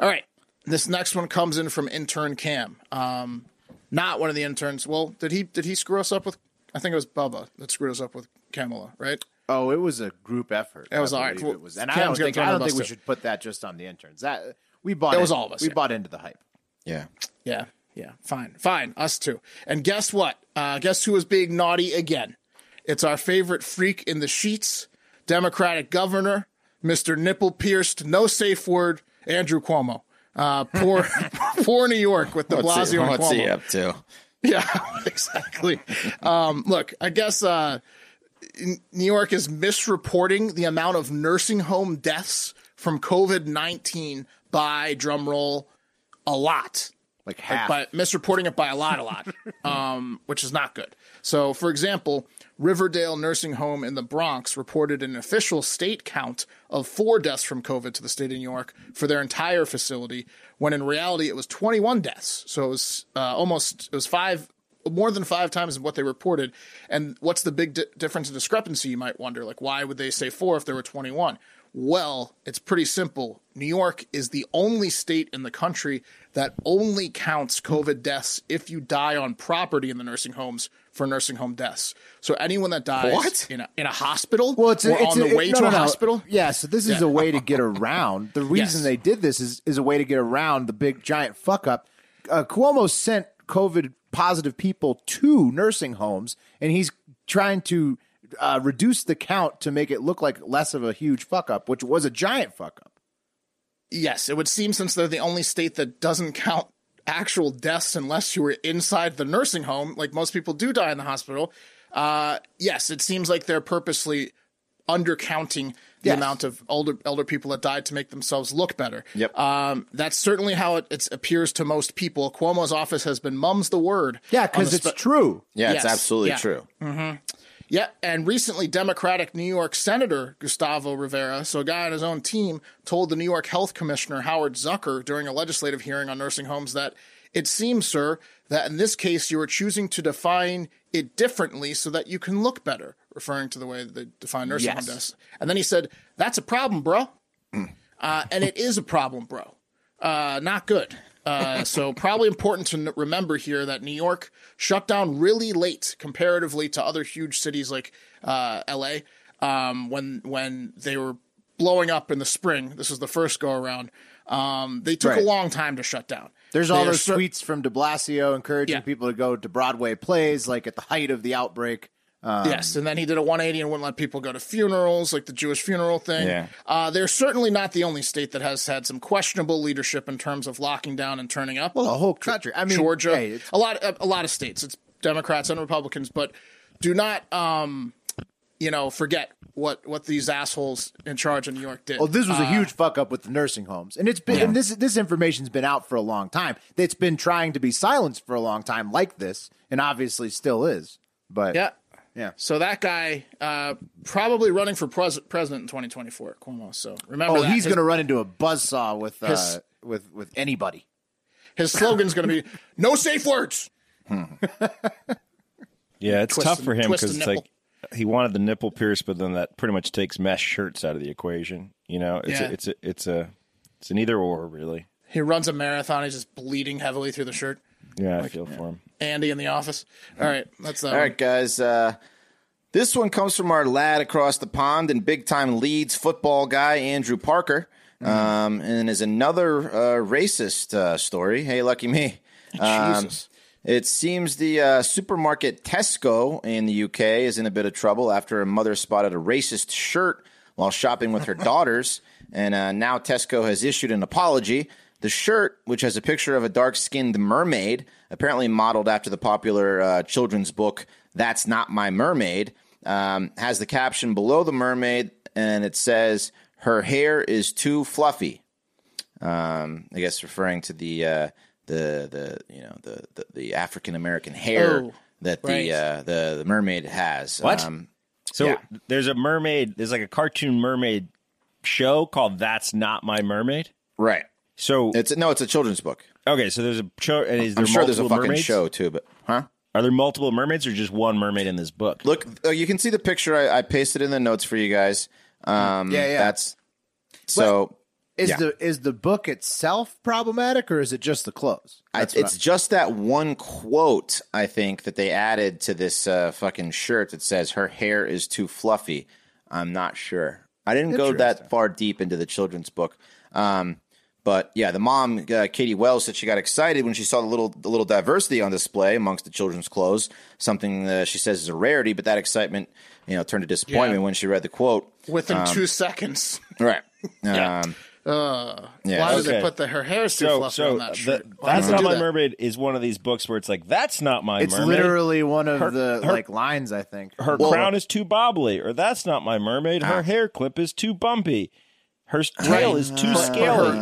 All right. This next one comes in from intern Cam. Um, not one of the interns. Well, did he did he screw us up with? I think it was Bubba that screwed us up with Kamala, right? Oh, it was a group effort. That was I all right. believe Well, It was, and I Cam's don't think I don't think we should put that just on the interns. That we bought. It in- was all of us, We yeah. bought into the hype. Yeah. Yeah, yeah, fine, fine, us too. And guess what? Uh, guess who was being naughty again? It's our favorite freak in the sheets, Democratic governor, Mister Nipple Pierced, no safe word, Andrew Cuomo. Uh, poor, [laughs] poor New York with the What's, he, Blasio and what's Cuomo. he up to? [laughs] Yeah, [laughs] exactly. Um, look, I guess uh, in- New York is misreporting the amount of nursing home deaths from COVID nineteen by drumroll a lot Like like half. by misreporting it by a lot, a lot, [laughs] um, which is not good. So, for example, Riverdale Nursing Home in the Bronx reported an official state count of four deaths from COVID to the state of New York for their entire facility, when in reality it was 21 deaths. So it was uh, almost it was five. More than five times what they reported. And what's the big di- difference in discrepancy, you might wonder? Like, why would they say four if there were 21? Well, it's pretty simple. New York is the only state in the country that only counts COVID deaths if you die on property in the nursing homes for nursing home deaths. So anyone that dies What? in a in a hospital well, it's, or it's on the it- way no, to no, a no. hospital, Yeah, so this is Yeah. a way to get around. The reason Yes. they did this is is a way to get around the big giant fuck up. Uh, Cuomo sent COVID positive people to nursing homes, and he's trying to uh, reduce the count to make it look like less of a huge fuck up, which was a giant fuck up. yes, it would seem since they're the only state that doesn't count actual deaths unless you were inside the nursing home, like most people do die in the hospital. Uh, yes, it seems like they're purposely undercounting the Yes. amount of older elder people that died to make themselves look better. Yep. Um, that's certainly how it, it appears to most people. Cuomo's office has been mum's the word. Yeah, because the it's spe- true. Yeah, it's Yes. absolutely Yeah. true. Yeah, and recently, Democratic New York Senator Gustavo Rivera, so a guy on his own team, told the New York Health Commissioner Howard Zucker during a legislative hearing on nursing homes that it seems, sir, that in this case you are choosing to define it differently so that you can look better, referring to the way that they define nursing Yes. home deaths. And then he said, "That's a problem, bro," uh, and it is a problem, bro. Uh, not good. Uh, so probably important to remember here that New York shut down really late comparatively to other huge cities like uh, L.A. Um, when when they were blowing up in the spring. This was the first go around. Um, they took Right. a long time to shut down. There's all They those cer- tweets from De Blasio encouraging Yeah. people to go to Broadway plays, like at the height of the outbreak. Um, yes, and then he did a 180 and wouldn't let people go to funerals, like the Jewish funeral thing. Yeah. Uh, they're certainly not the only state that has had some questionable leadership in terms of locking down and turning up. Well, the whole country. I mean, Georgia, hey, a lot, a, a lot of states. It's Democrats and Republicans, but do not, um, you know, forget what what these assholes in charge of New York did. Well, this was a huge fuck up with the nursing homes, and it's been and this this information's been out for a long time. It's been trying to be silenced for a long time, like this, and obviously still is. But yeah, yeah. So that guy uh, probably running for pres- president in 2024, Cuomo. So remember, Oh, that. he's going to run into a buzzsaw with uh, His- with with anybody. His slogan's going to be "No safe words." Yeah, it's Twist tough for him because it's like he wanted the nipple pierce, but then that pretty much takes mesh shirts out of the equation. You know, it's Yeah. a, it's a, it's a it's an either or really. He runs a marathon. He's just bleeding heavily through the shirt. Yeah, I feel for him. Andy in the office. All right, that's that. All right, guys. Uh, this one comes from our lad across the pond and big time Leeds football guy, Andrew Parker. Um, and is another uh, racist uh, story. Hey, lucky me. [laughs] Um, Jesus. It seems the uh, supermarket Tesco in the UK is in a bit of trouble after a mother spotted a racist shirt while shopping with her [laughs] daughters. And uh, now Tesco has issued an apology. The shirt, which has a picture of a dark skinned mermaid, apparently modeled after the popular uh, children's book That's Not My Mermaid, um, has the caption below the mermaid, and it says, Her hair is too fluffy um, I guess referring to the uh, the the you know the the, the African American hair Oh, that the right. uh, the the mermaid has. What? Um, So Yeah. there's a mermaid. There's like a cartoon mermaid show called "That's Not My Mermaid." Right. So It's no, it's a children's book. okay, so there's a show, and is there I'm sure there's a multiple fucking mermaids? show too, but huh? Are there multiple mermaids or just one mermaid in this book? Look, uh, you can see the picture. I, I pasted in the notes for you guys. Um, Yeah, yeah. That's so. Is Yeah. the is the book itself problematic, or is it just the clothes? I, That's what it's just that one quote I think that they added to this uh, fucking shirt that says her hair is too fluffy. I'm not sure. I didn't go that far deep into the children's book. Um, but yeah, the mom, uh, Katie Wells, said she got excited when she saw the little the little diversity on display amongst the children's clothes. Something uh, she says is a rarity, but that excitement, you know, turned to disappointment Yeah. when she read the quote. Within two seconds. [laughs] Right. Yeah. Um, Uh, Yeah. why did they put the her hair too So, fluffy so on that shirt? Why that's not my that? mermaid is one of these books where it's like that's not my It's mermaid. literally one of Her- the her- like lines. I think. her crown is too bobbly, or that's not my mermaid. Her hair clip is too bumpy. Her tail is too scaly.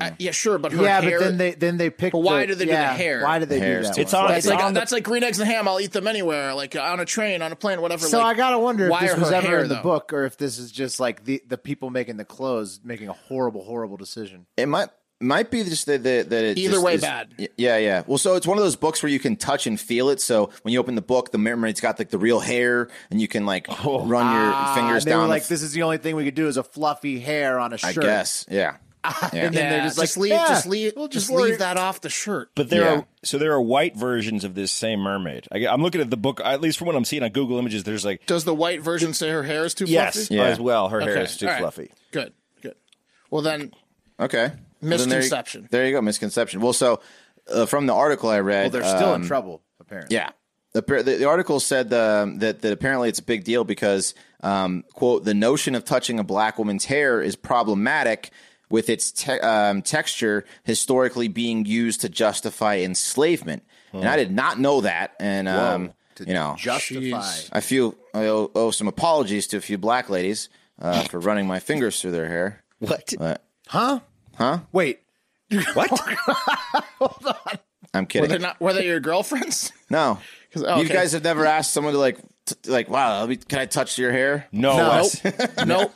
Uh, yeah, sure, but her yeah, hair. but then they then they pick. But why the, do they do the hair? Why do they do Hair's that? It's on. that's It's like on the- that's like green eggs and ham. I'll eat them anywhere, like on a train, on a plane, whatever. So like, I gotta wonder if why this was ever hair, in the though? book, or if this is just like the the people making the clothes making a horrible, horrible decision. It might might be just that that, that it Either just way, is- bad. Yeah, yeah. Well, so it's one of those books where you can touch and feel it. So when you open the book, the mermaid's got like the real hair, and you can like run your Ah, fingers they down. were like, f- "This is the only thing we could do is a fluffy hair on a I shirt." guess, yeah. [laughs] yeah. And then Yeah, they're just like, leave, "Yeah, just leave, we'll just just leave that off the shirt. But there Yeah. are so there are white versions of this same mermaid. I, am looking at the book, at least from what I'm seeing on Google Images. There's like Does the white version say her hair is too yes, fluffy? Yeah. as well. Her hair is too all right. fluffy. Good, good. Well then, Okay. Well, then there you- Misconception. There you, go, misconception. Well, so uh, from the article I read, Well, they're still um, in trouble apparently. Yeah. The, the, the article said um, that, that apparently it's a big deal because, um, quote, the notion of touching a black woman's hair is problematic with its te- um, texture historically being used to justify enslavement. And I did not know that. And, um, you know, Justify. I feel I owe, owe some apologies to a few black ladies uh, [laughs] for running my fingers through their hair. What? But Huh? Huh? Wait. [laughs] What? [laughs] Hold on. I'm were kidding. they not? Were they your girlfriends? no. oh, You okay. guys have never asked someone to like, t- like, wow, can I touch your hair? No, No. Wes. nope.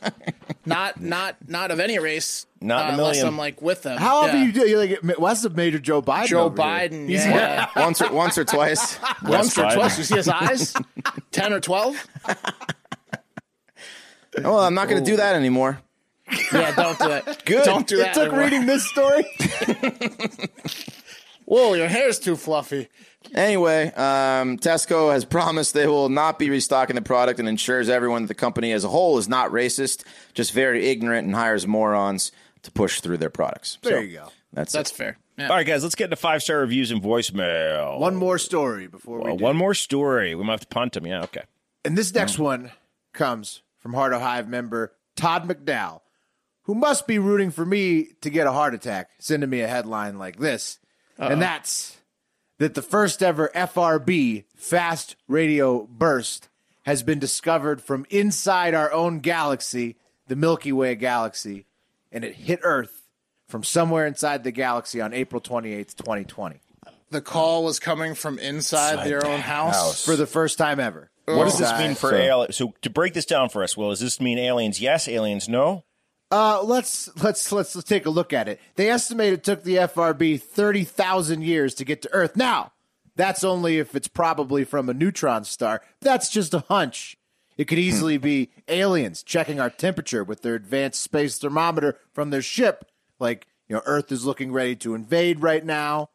Not not not of any race. Not in a uh, unless million. I'm like with them. How yeah. often you do? You're like Wes the Major Joe Biden. Joe. Biden? He's- Yeah. [laughs] once or once or twice. [laughs] Once or twice. You see his eyes? [laughs] Ten or twelve? Oh, I'm not going to do that anymore. Yeah, don't do it. Good. Don't do It that. took anymore. reading this story. Whoa, your hair's too fluffy. Anyway, um, Tesco has promised they will not be restocking the product and ensures everyone that the company as a whole is not racist, just very ignorant and hires morons to push through their products. There So, you go. That's That's it. fair. Yeah. All right, guys, let's get into five star reviews and voicemail. One more story before we Uh, do. one more story. We might have to punt them. Yeah, okay. And this next one comes from Heart of Hive member Todd McDowell, who must be rooting for me to get a heart attack, sending me a headline like this. And that's that the first ever FRB fast radio burst has been discovered from inside our own galaxy, the Milky Way galaxy, and it hit Earth from somewhere inside the galaxy on April 28th, 2020, The call was coming from inside their own house. for the first time ever. What does this mean for so- aliens? So to break this down for us, Will, does this mean aliens yes, aliens no? Uh, let's let's let's let's take a look at it. They estimate it took the FRB thirty thousand years to get to Earth. Now, that's only if it's probably from a neutron star. That's just a hunch. It could easily be aliens checking our temperature with their advanced space thermometer from their ship. Like you know, Earth is looking ready to invade right now.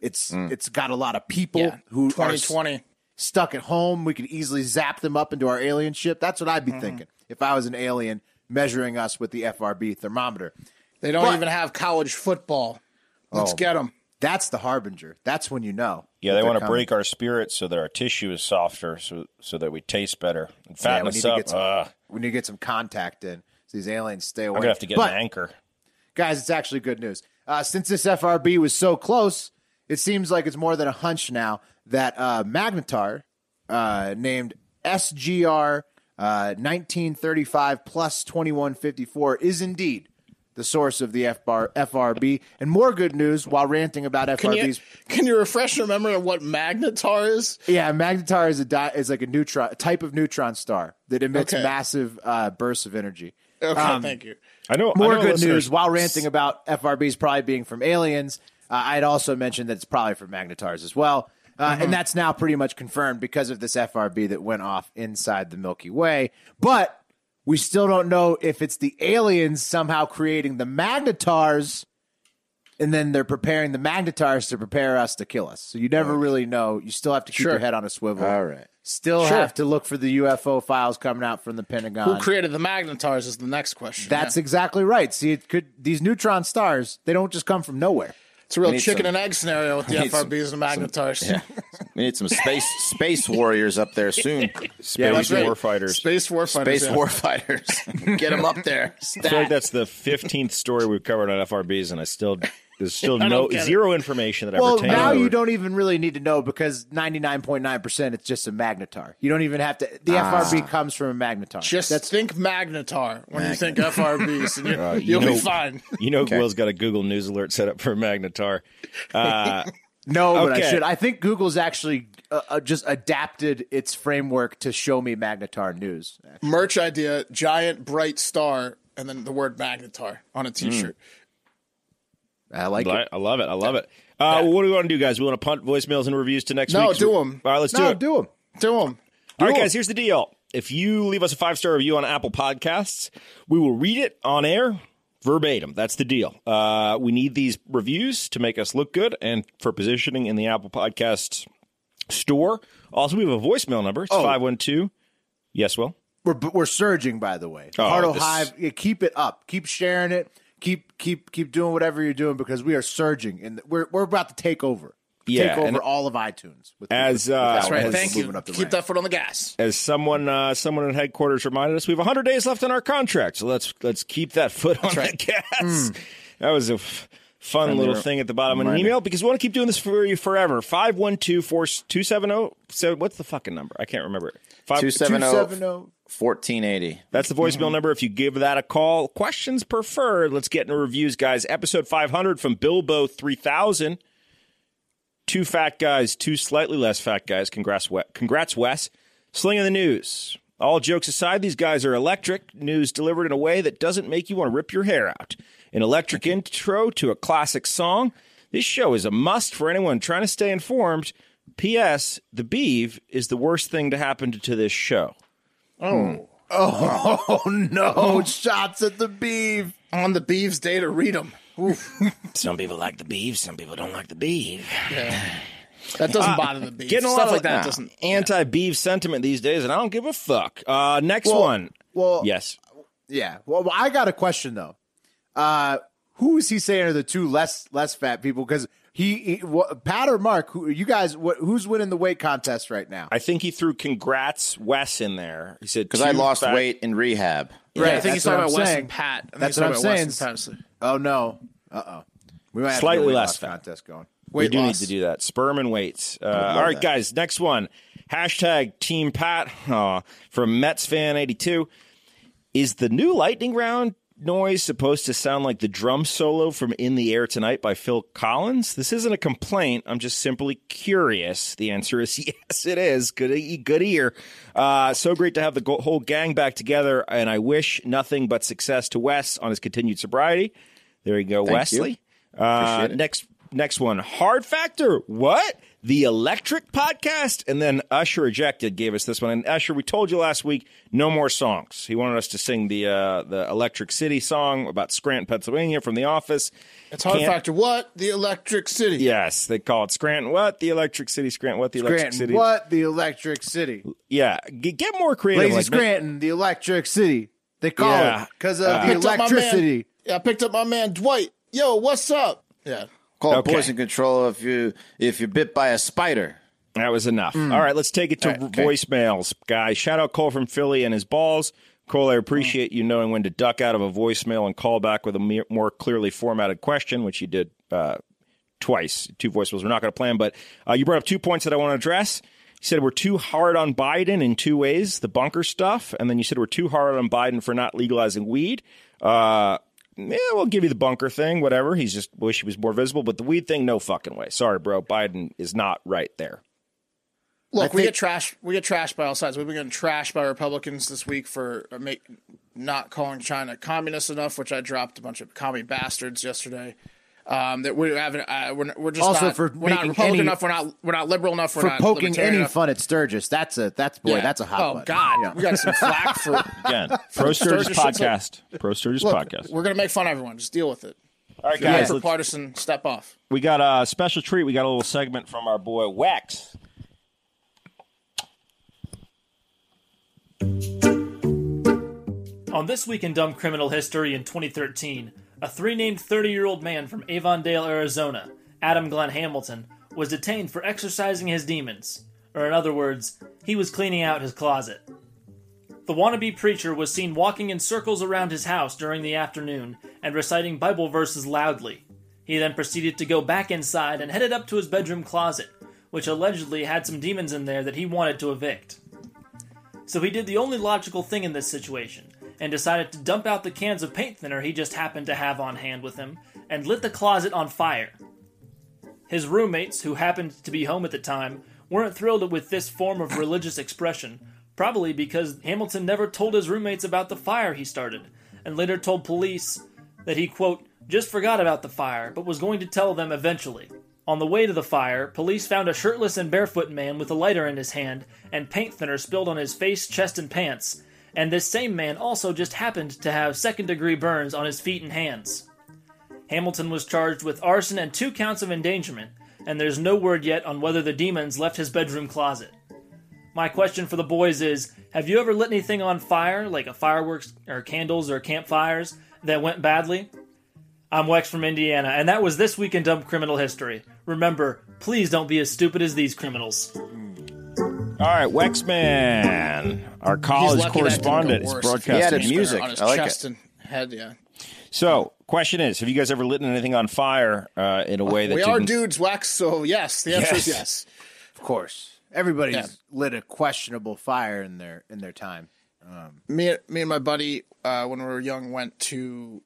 It's mm. it's got a lot of people yeah, who are 2020. stuck at home. We could easily zap them up into our alien ship. That's what I'd be mm-hmm. thinking if I was an alien measuring us with the FRB thermometer. They don't But- even have college football. Let's Oh. get them. That's the harbinger. That's when you know. Yeah, they want to coming. break our spirits so that our tissue is softer, so so that we taste better and fatten we us up. get some. Ugh, we need to get some contact in. So these aliens stay away. I'm gonna have to get but, an anchor. guys, it's actually good news. Uh, since this FRB was so close, it seems like it's more than a hunch now that uh, Magnetar, uh, named SGR uh, 1935 plus 2154, is indeed the source of the FBAR, FRB. And more good news while ranting about Can you, FRBs. can you refresh your memory of what magnetar is? Yeah, magnetar is a di- is like a neutron a type of neutron star that emits Okay. massive uh, bursts of energy. Okay, thank you. I know More I know good listeners- news while ranting about FRBs probably being from aliens. Uh, I'd also mentioned that it's probably from magnetars as well. Uh, And that's now pretty much confirmed because of this FRB that went off inside the Milky Way. But we still don't know if it's the aliens somehow creating the magnetars and then they're preparing the magnetars to prepare us to kill us. So you never really know. You still have to keep Sure. your head on a swivel. All right. Still Sure. have to look for the UFO files coming out from the Pentagon. Who created the magnetars is the next question. That's Yeah. exactly right. See, it could these neutron stars. They don't just come from nowhere. It's a real chicken some- and egg scenario with [laughs] the need some- FRBs and the magnetars. We need some space space warriors up there soon. [laughs] Space that's right. warfighters. Space warfighters. Space yeah. warfighters. [laughs] Get them up there. I feel like that's the fifteenth story we've covered on FRBs, and I still there's still [laughs] no don't it. zero information that I Well, retain. now you don't even really need to know because ninety nine point nine percent it's just a magnetar. You don't even have to. The FRB comes from a magnetar. Just That's think magnetar when you think FRBs, and you, you you'll know- be fine. You know, Will's got a Google News alert set up for Magnetar. Uh, [laughs] no, but I should. I think Google's actually uh, uh, just adapted its framework to show me magnetar news. Merch idea: giant bright star, and then the word magnetar on a T-shirt. I like I it. I love it. I love it. Uh, What do we want to do, guys? We want to punt voicemails and reviews to next week. No, week. do 'em. All right, let's do No, it. do them. Do them. All right, guys, here's the deal. If you leave us a five star review on Apple Podcasts, we will read it on air verbatim. That's the deal. Uh, we need these reviews to make us look good and for positioning in the Apple Podcasts store. Also, we have a voicemail number. It's 512. Yes, Will? We're we're surging, by the way. Oh, Hardo this- Hive, yeah, keep it up. Keep sharing it. Keep keep keep doing whatever you're doing because we are surging and we're we're about to take over. Yeah, take and- over all of iTunes. With, As, with- uh, That's Right. it's Thank you. moving up the Keep ranks. that foot on the gas. As someone uh, someone at headquarters reminded us, we have 100 days left on our contract. So let's let's keep that foot on the gas. That was a f- fun little thing at the bottom of an email because we want to keep doing this for you forever. 512-270. So what's the fucking number? I can't remember it. Five- 270 270. 1480. That's the voicemail number. If you give that a call, questions preferred. Let's get into reviews, guys. Episode 500 from Bilbo 3000. Two fat guys, two slightly less fat guys. Congrats, Wes. Congrats, Wes. Slinging the news. All jokes aside, these guys are electric. News delivered in a way that doesn't make you want to rip your hair out. An electric intro to a classic song. This show is a must for anyone trying to stay informed. P.S. The Beeve is the worst thing to happen to this show. Oh, Oh [laughs] no! Shots at the beef. on the Beeves day to read them. [laughs] Some people like the beef, some people don't like the beef. That doesn't bother the Beeves. Getting a Stuff lot of like that nah, doesn't. anti-beef sentiment these days, and I don't give a fuck. Uh, next one. Well, Yes. yeah. Well, I got a question though. Uh, who is he saying are the two less less fat people? Because he, he what, Pat or Mark, who you guys, what, who's winning the weight contest right now? I think he threw congrats Wes in there. He said Because I lost fat- weight in rehab. Right. I think he's talking about Wes and Pat. That's what I'm about Wes saying. and Pat. Oh no! Uh oh. We might have Slightly to a weight less loss fat. contest going. We do loss. need to do that. Sperm and weights. Uh, all right, that. guys. Next one. Hashtag Team Pat Aw, from Mets fan eighty two. Is the new lightning round noise supposed to sound like the drum solo from "In the Air Tonight" by Phil Collins? This isn't a complaint. I'm just simply curious. The answer is [laughs] yes, it is. Good, good ear. Uh, so great to have the whole gang back together, and I wish nothing but success to Wes on his continued sobriety. There you go, Thank Wesley. you. Uh, next next one hard factor what the electric podcast and then usher ejected gave us this one and usher we told you last week no more songs he wanted us to sing the uh the electric city song about scranton pennsylvania from the office It's hard Can't- factor. What the Electric City? yes they call it scranton what the electric city scranton what the electric Scranton, city what the Electric City? yeah G- get more creative Lazy like, ma- Scranton, the Electric City. They call Yeah. it because of Uh, the Picked up my electricity. Yeah, I picked up my man Dwight. Yo, what's up? Yeah. Call Okay. poison control if you if you're bit by a spider. That was enough. Mm. All right, let's take it to voicemails, guys. Shout out Cole from Philly and his balls. Cole, I appreciate you knowing when to duck out of a voicemail and call back with a more clearly formatted question, which you did uh, twice. Two voicemails. We're not going to plan, but uh, you brought up two points that I want to address. You said we're too hard on Biden in two ways: the bunker stuff, and then you said we're too hard on Biden for not legalizing weed. Uh, yeah, we'll give you the bunker thing, whatever. He's just wish he was more visible, but the weed thing, no fucking way. Sorry, bro. Biden is not right there. Look, we get trashed. We get trashed by all sides. We've been getting trashed by Republicans this week for uh, make, not calling China communist enough, which I dropped a bunch of commie bastards yesterday. Um, that we haven't. Uh, we're, we're just Also not, for we're not making Republican any- enough. We're not. We're not liberal enough. We're For not poking any enough. fun at Sturgis, that's a that's boy, Yeah. that's a hot Oh button. God, Yeah. we got some flack [laughs] for. Again, Pro Sturgis Sturgis shit's podcast. Pro Sturgis Look, podcast. we're gonna make fun of everyone. Just deal with it. All right, If you're not guys. for partisan, step off. we got a special treat. We got a little segment from our boy Wax. On This Week in Dumb Criminal History in 2013, a three named 30 year old man from Avondale, Arizona, Adam Glenn Hamilton, was detained for exercising his demons. Or, in other words, he was cleaning out his closet. The wannabe preacher was seen walking in circles around his house during the afternoon and reciting Bible verses loudly. He then proceeded to go back inside and headed up to his bedroom closet, which allegedly had some demons in there that he wanted to evict. So he did the only logical thing in this situation and decided to dump out the cans of paint thinner he just happened to have on hand with him and lit the closet on fire. His roommates, who happened to be home at the time, weren't thrilled with this form of religious expression, probably because Hamilton never told his roommates about the fire he started, and later told police that he, quote, just forgot about the fire, but was going to tell them eventually. On the way to the fire, police found a shirtless and barefoot man with a lighter in his hand and paint thinner spilled on his face, chest, and pants. And this same man also just happened to have second degree burns on his feet and hands. Hamilton was charged with arson and two counts of endangerment, and there's no word yet on whether the demons left his bedroom closet. My question for the boys is Have you ever lit anything on fire, like a fireworks or candles or campfires, that went badly? I'm Wex from Indiana, and that was This Week in Dumb Criminal History. Remember, please don't be as stupid as these criminals. All right, Wexman, our college lucky that didn't go correspondent, is broadcasting. He added music. on his I like chest it. and head. Yeah, So, question is, have you guys ever lit anything on fire uh, in a way that we are didn't- dudes, Wax. So yes, the answer is Yes. yes. Of course. Everybody's Yeah. lit a questionable fire in their in their time. me, me and my buddy, uh, when we were young, went to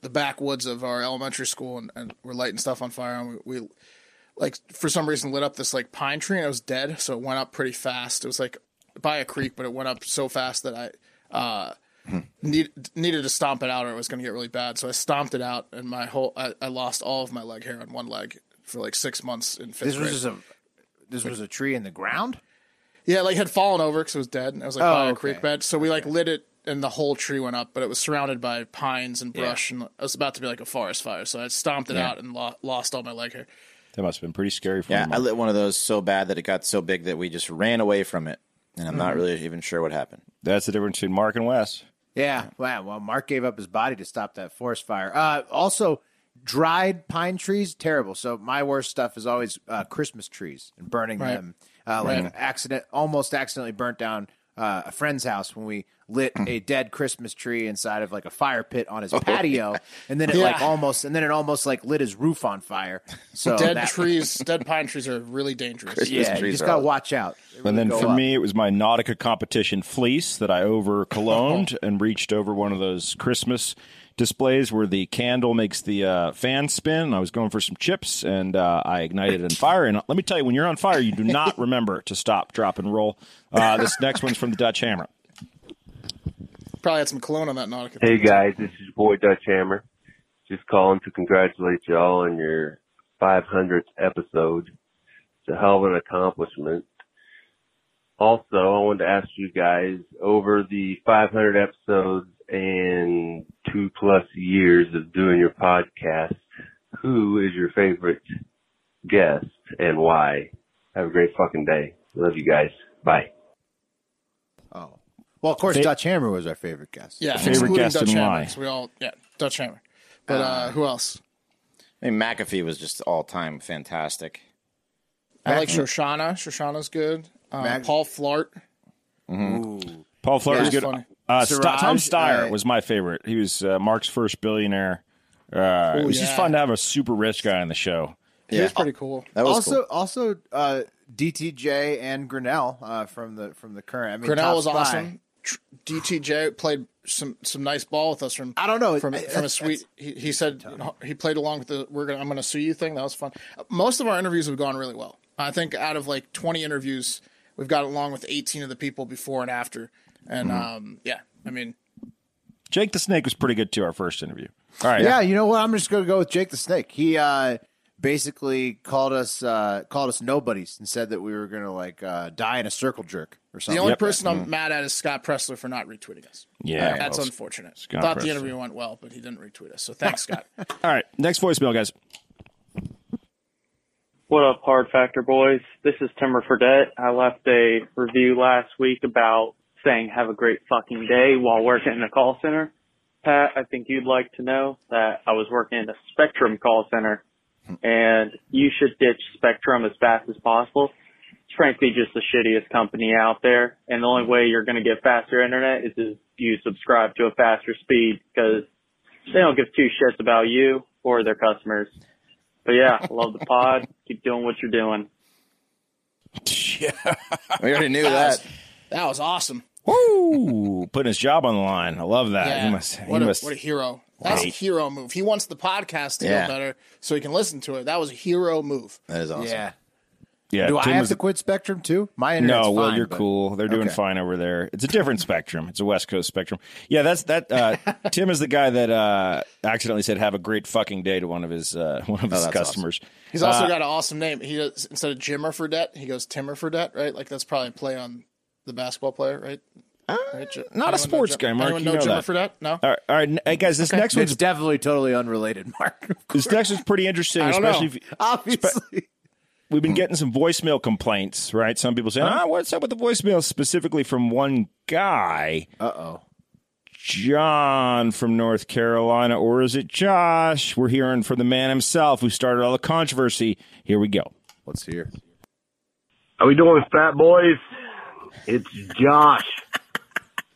the backwoods of our elementary school and, and we're lighting stuff on fire. And we, we, like, for some reason, lit up this like pine tree and it was dead. So it went up pretty fast. It was like by a creek, but it went up so fast that I uh, need, needed to stomp it out or it was going to get really bad. So I stomped it out and my whole, I, I lost all of my leg hair on one leg for like six months in fifth This was grade. just a this was a tree in the ground? Yeah, like had fallen over because it was dead. And it was like Oh, by a okay. creek bed. So we like lit it, and the whole tree went up, but it was surrounded by pines and brush, and it was about to be like a forest fire. So I stomped it out and lo- lost all my leg hair. That must have been pretty scary for Yeah. I lit one of those so bad that it got so big that we just ran away from it, and I'm not Mm-hmm. really even sure what happened. That's the difference between Mark and Wes. Yeah. Wow. Well, Mark gave up his body to stop that forest fire. Uh, also, dried pine trees, terrible. So my worst stuff is always uh, Christmas trees and burning Right. them. Uh, like Right. accident, almost accidentally burnt down uh, a friend's house when we lit a dead Christmas tree inside of like a fire pit on his patio, and then it like almost, and then it almost like lit his roof on fire. [laughs] So Dead that- trees, [laughs] dead pine trees are really dangerous. yeah, you trees just gotta all- watch out. They And then for up. me, it was my Nautica competition fleece that I over cologned [laughs] and reached over one of those Christmas displays where the candle makes the uh, fan spin. I was going for some chips and uh, I ignited it on fire. And let me tell you, when you're on fire, you do not [laughs] remember to stop, drop, and roll. Uh, this next one's from the Dutch Hammer. Probably had some cologne on that Nautica. Hey guys, this is your boy Dutch Hammer. Just calling to congratulate y'all on your 500th episode. It's a hell of an accomplishment. Also, I wanted to ask you guys over the 500 episodes and two plus years of doing your podcast, who is your favorite guest and why? Have a great fucking day. Love you guys. Bye. Oh, well, of course, Fa- Dutch Hammer was our favorite guest. Yeah, Favorite excluding guest Dutch and Hammer, why? 'cause We all, yeah, Dutch Hammer. But uh, who else? I mean, McAfee was just all time fantastic. I like Shoshana. Shoshana's good. Uh, Mac- Paul Flart. Paul Flart Yeah, was good. funny. Uh, St- Tom Steyer uh, was my favorite. He was uh, Mark's first billionaire. Uh, it was just fun to have a super rich guy on the show. Yeah. He was pretty cool. That was also, cool. also uh, DTJ and Grenell uh, from the from the current. I mean, Grenell was Spy. awesome. DTJ played some some nice ball with us from I don't know. from I- from a sweet. He, he said he played along with the we're gonna I'm gonna sue you thing. That was fun. Most of our interviews have gone really well. I think out of like 20 interviews, we've got along with 18 of the people before and after. And Mm-hmm. um, yeah, I mean, Jake the Snake was pretty good too. Our first interview. All right. Yeah, you know what? I'm just going to go with Jake the Snake. He uh, basically called us uh, called us nobodies and said that we were going to like uh, die in a circle jerk or something. the only Yep. person I'm mad at is Scott Presler for not retweeting us. Yeah, That's well, unfortunate. Scott Thought Presler. the interview went well, but he didn't retweet us. So thanks, Scott. [laughs] [laughs] All right. Next voicemail, guys. What up, Hard Factor boys? This is Timmer Fredette. I left a review last week about saying have a great fucking day while working in a call center. Pat, I think you'd like to know that I was working in a Spectrum call center and you should ditch Spectrum as fast as possible. It's frankly just the shittiest company out there and the only way you're going to get faster internet is if you subscribe to a faster speed because they don't give two shits about you or their customers. But yeah, love the pod. Keep doing what you're doing. [laughs] Yeah. We already knew that. that was awesome. Woo! Putting his job on the line. I love that. Yeah. He must. He what, a, must. what a hero. That's a hero move. He wants the podcast to Yeah. go better so he can listen to it. That was a hero move. That is awesome. Yeah. yeah. Do I have was- to quit Spectrum too? My internet's No, well, fine, you're but- cool. They're doing Okay. fine over there. It's a different spectrum. It's a West Coast spectrum. Yeah, that's that. Uh, [laughs] Tim is the guy that uh, accidentally said "Have a great fucking day" to one of his uh, one of his that's customers. He's also Uh, got an awesome name. He does instead of Jimmer Fredette, he goes Timmer Fredette, right? Like that's probably a play on the basketball player, right? Right, Ji- Uh, not a anyone know sports Jim- guy, Mark. Anyone You know, know Jimmer that. Fredette? No. All right, all right, hey guys. This next It's one's definitely totally unrelated, [laughs] Mark. this next one's pretty interesting, I don't know. especially if Obviously. we've been getting some voicemail complaints. Right, some people saying, "Ah, what's up with the voicemail?" Specifically from one guy, Uh oh. John from North Carolina, or is it Josh? We're hearing from the man himself who started all the controversy. Here we go. Let's hear. How are we doing, fat boys? It's Josh,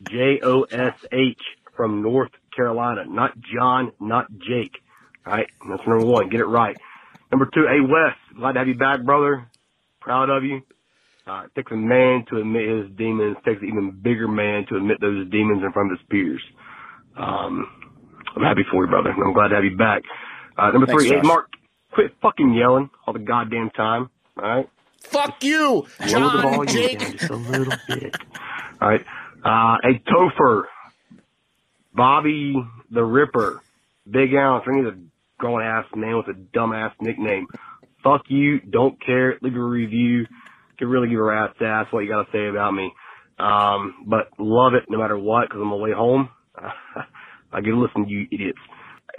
J O S H from North Carolina. Not John, not Jake. All right, that's number one. Get it right. Number two, hey Wes, glad to have you back, brother. Proud of you. Uh, it takes a man to admit his demons. It takes an even bigger man to admit those demons in front of his peers. Um, I'm happy for you, brother. I'm glad to have you back. Uh, number Thanks, three, hey Mark, quit fucking yelling all the goddamn time. All right. Fuck you, Lower the John volume Jake. just a little bit. All right. Uh, hey, Topher, Bobby the Ripper, Big Al, any of the grown ass man with a dumb ass nickname. Fuck you. Don't care. Leave a review. Could really give a rat's ass what you got to say about me. Um, but love it no matter what because I'm on my way home. [laughs] I get to listen to you idiots.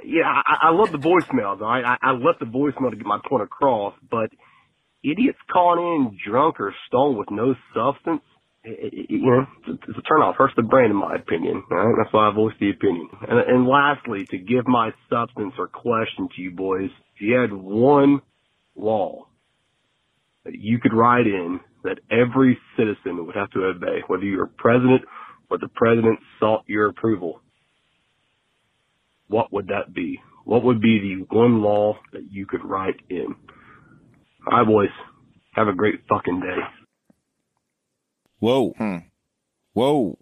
Yeah, I, I love the voicemails. All right, I, I left the voicemail to get my point across, but idiots calling in drunk or stoned with no substance, it, it, you know, it's, a turnoff. Hurts the brain, in my opinion. Right? That's why I voiced the opinion. And, and lastly, to give my substance or question to you boys, if you had one law that you could write in that every citizen would have to obey, whether you're president or the president sought your approval, what would that be? What would be the one law that you could write in? All right, boys. Have a great fucking day. Whoa. Hmm. Whoa.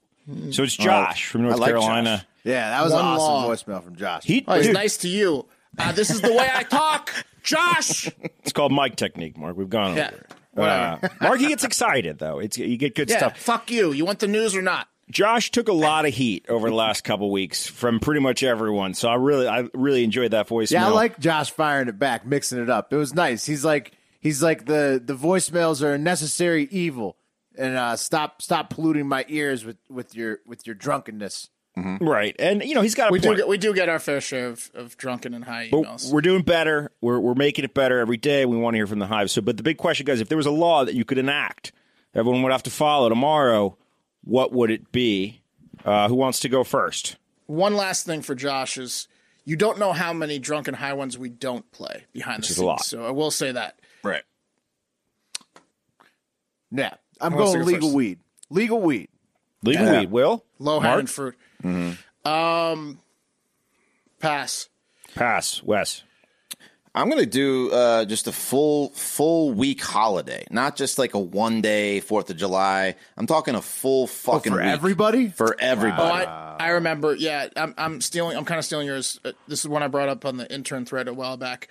So it's Josh from North I like Carolina. Josh. Yeah, that was One an awesome law. voicemail from Josh. He, Oh, he's dude, nice to you. Uh, this is the way I talk, [laughs] Josh. It's called mic technique, Mark. We've gone Yeah, over it. whatever. Uh, Mark, he gets excited though. It's you get good Yeah, stuff. fuck you. You want the news or not? Josh took a lot of heat over the last couple weeks from pretty much everyone. So I really, I really enjoyed that voicemail. Yeah, I like Josh firing it back, mixing it up. It was nice. He's like he's like the the voicemails are a necessary evil, and uh, stop stop polluting my ears with with your with your drunkenness. right, and you know he's got a We do point. get we do get our fair share of, of drunken and high But emails. we're doing better. We're we're making it better every day. We want to hear from the hive. So, but the big question, guys, if there was a law that you could enact, everyone would have to follow tomorrow. What would it be? Uh, who wants to go first? One last thing for Josh is you don't know how many drunken high ones we don't play behind Which the scenes. a lot. So I will say that. Right. Yeah, I'm Who wants to going go legal first? weed. Legal weed. Legal Yeah. weed. Will Low Mark? hanging fruit. Um, pass. pass. Wes. I'm gonna do uh, just a full full week holiday, not just like a one day Fourth of July. I'm talking a full fucking Oh, for week. everybody? for Oh, everybody. I, I remember. Yeah, I'm, I'm stealing. I'm kind of stealing yours. Uh, This is one I brought up on the intern thread a while back.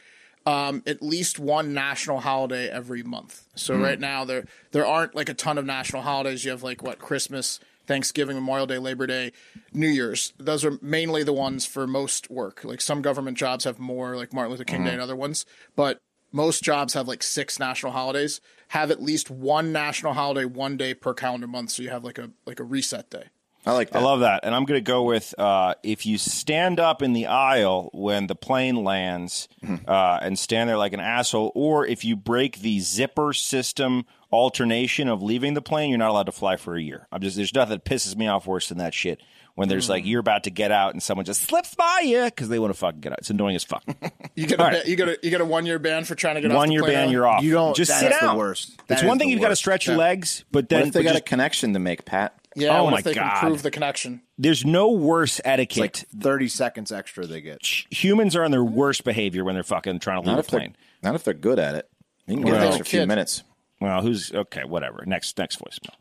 Um, at least one national holiday every month. So Hmm. right now there there aren't like a ton of national holidays. You have like what Christmas, Thanksgiving, Memorial Day, Labor Day, New Year's. Those are mainly the ones for most work. Like some government jobs have more, like Martin Luther King Day Mm-hmm. and other ones, but most jobs have like six national holidays. Have at least one national holiday one day per calendar month, so you have like a like a reset day. I like I love that. And I'm going to go with uh, if you stand up in the aisle when the plane lands uh, and stand there like an asshole, or if you break the zipper system alternation of leaving the plane, you're not allowed to fly for a year. I'm just there's nothing that pisses me off worse than that shit. When there's like you're about to get out and someone just slips by you because they want to fucking get out. It's annoying as fuck. [laughs] You get a All right. ba- you get a you get a one year ban for trying to get off one year ban, early? you're off. You don't- just that's sit the down. worst. It's one thing you've got to worst. stretch your legs, but then what if they got just- a connection to make, Pat? Yeah, Oh my they God. can prove the connection? there's no worse etiquette. Like 30 seconds extra they get. Humans are on their worst behavior when they're fucking trying to leave Not a plane. not if they're good at it. You can get Well- an extra few minutes. Well, who's okay? Whatever. Next, next voicemail.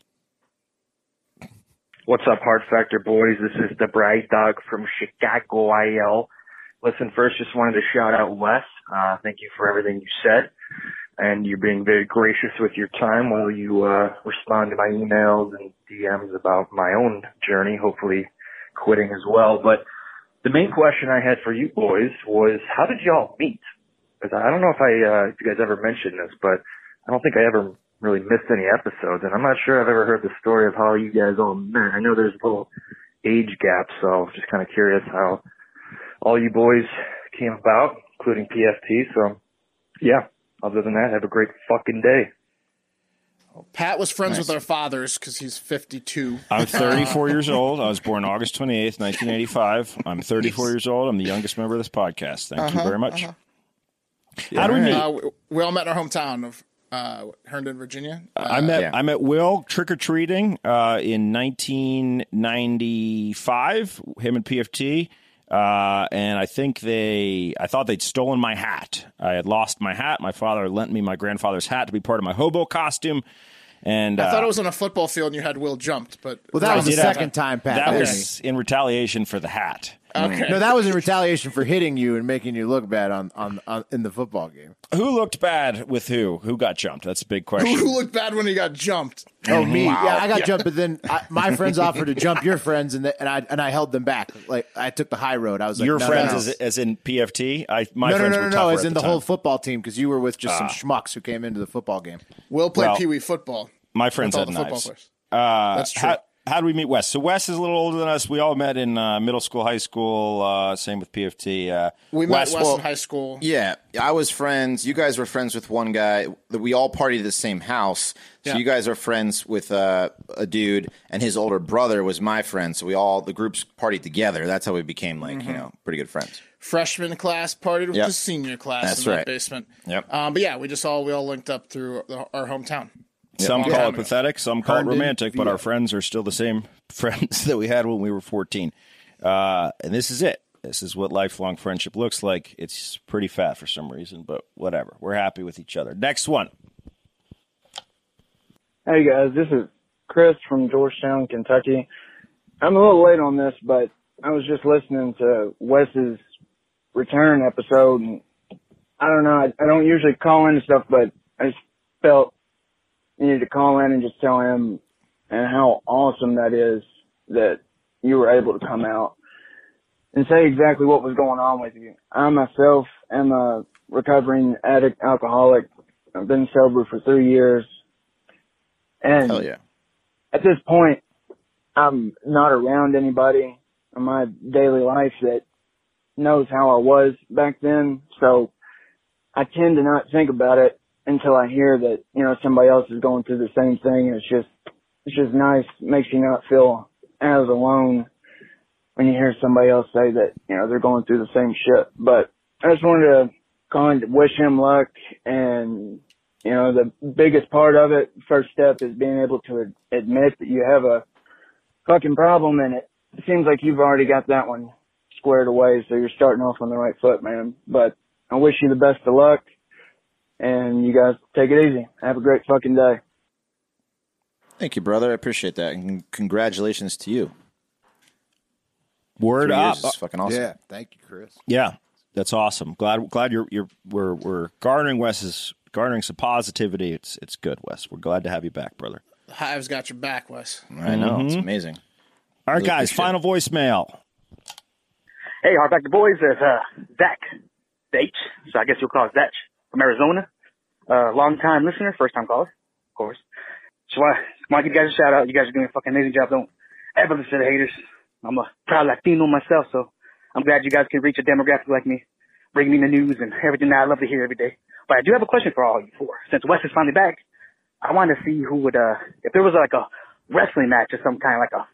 What's up, Hard Factor boys? This is the Bright Dog from Chicago, IL. Listen, first, just wanted to shout out Wes. Uh, thank you for everything you said. And you're being very gracious with your time while you, uh, respond to my emails and DMs about my own journey, hopefully quitting as well. But the main question I had for you boys was, how did y'all meet? Because I don't know if I, uh, if you guys ever mentioned this, but I don't think I ever really missed any episodes, and I'm not sure I've ever heard the story of how you guys all met. I know there's a little age gap, so just kind of curious how all you boys came about, including PFT. So, yeah. Other than that, have a great fucking day. Pat was friends with our fathers because he's 52. I'm [laughs] 34 years old. I was born August 28th, 1985. I'm 34 years old. I'm the youngest member of this podcast. Thank you very much. How do we meet? Uh, we, we all met in our hometown of uh, Herndon, Virginia. Uh, I met yeah. I met Will trick or treating uh, in 1995. Him and PFT, uh, and I think they I thought they'd stolen my hat. I had lost my hat. My father lent me my grandfather's hat to be part of my hobo costume, and I thought uh, it was on a football field and you had Will jumped, but Well, that was the did have second time, Pat. that Okay. was in retaliation for the hat. Okay. No, that was in retaliation for hitting you and making you look bad on, on, on in the football game. Who looked bad with who? Who got jumped? That's a big question. Who [laughs] looked bad when he got jumped? Oh, me? Yeah, I got jumped, but then [laughs] I, my friends offered to jump your friends, and the, and I and I held them back. Like I took the high road. I was like, Your no, friends, no, no. as, as in PFT. I my no, no, friends no, were no, no, tougher as in the, time. whole football team because you were with just some schmucks who came into the football game. We'll played Well, Pee Wee football. My friends all had the football knives. players. Uh, That's true. How, how do we meet Wes? So Wes is a little older than us. We all met in uh, middle school, high school. Uh, same with PFT. Uh, We met Wes, Wes well, in high school. Yeah, I was friends. You guys were friends with one guy. We all partied at the same house. So Yeah. you guys are friends with uh, a dude, and his older brother was my friend. So we all the groups partied together. That's how we became like Mm-hmm. you know pretty good friends. Freshman class partied with Yep. the senior class That's in that right. basement. Yep. Um, but yeah, we just all we all linked up through the, our hometown. Some Long call it pathetic. Some call Herndon it romantic. But via. our friends are still the same [laughs] friends that we had when we were fourteen. Uh, and this is it. This is what lifelong friendship looks like. It's pretty fat for some reason, but whatever. We're happy with each other. Next one. Hey guys, this is Chris from Georgetown, Kentucky. I'm a little late on this, but I was just listening to Wes's return episode and I don't know, I, I don't usually call in stuff, but I just felt needed to call in and just tell him and how awesome that is that you were able to come out and say exactly what was going on with you. I myself am a recovering addict alcoholic. I've been sober for three years. And Hell yeah. at this point, I'm not around anybody in my daily life that knows how I was back then. So I tend to not think about it until I hear that, you know, somebody else is going through the same thing. It's just, it's just nice. Makes you not feel as alone when you hear somebody else say that, you know, they're going through the same shit. But I just wanted to call and wish him luck and you know, the biggest part of it, first step is being able to admit that you have a fucking problem and it seems like you've already got that one squared away. So you're starting off on the right foot, man. But I wish you the best of luck. And you guys take it easy. Have a great fucking day. Thank you, brother. I appreciate that, and congratulations to you. Word Three up. years is fucking awesome. Yeah, thank you, Chris. Yeah, that's awesome. Glad glad you're you're we're we're garnering Wes's garnering some positivity. It's it's good, Wes. We're glad to have you back, brother. Hive's got your back, Wes. I know it's Mhm. amazing. All right, Really guys. appreciate Final voicemail. Hey, Hardback Boys, it's uh, Zach H. So I guess you'll call it Zach from Arizona. Uh, long time listener, first time caller, of course. Just want to give you guys a shout out. You guys are doing a fucking amazing job. Don't ever listen to the haters. I'm a proud Latino myself, so I'm glad you guys can reach a demographic like me, bring me the news and everything that I love to hear every day. But I do have a question for all you four. Since Wes is finally back, I want to see who would, uh, if there was like a wrestling match of some kind, like a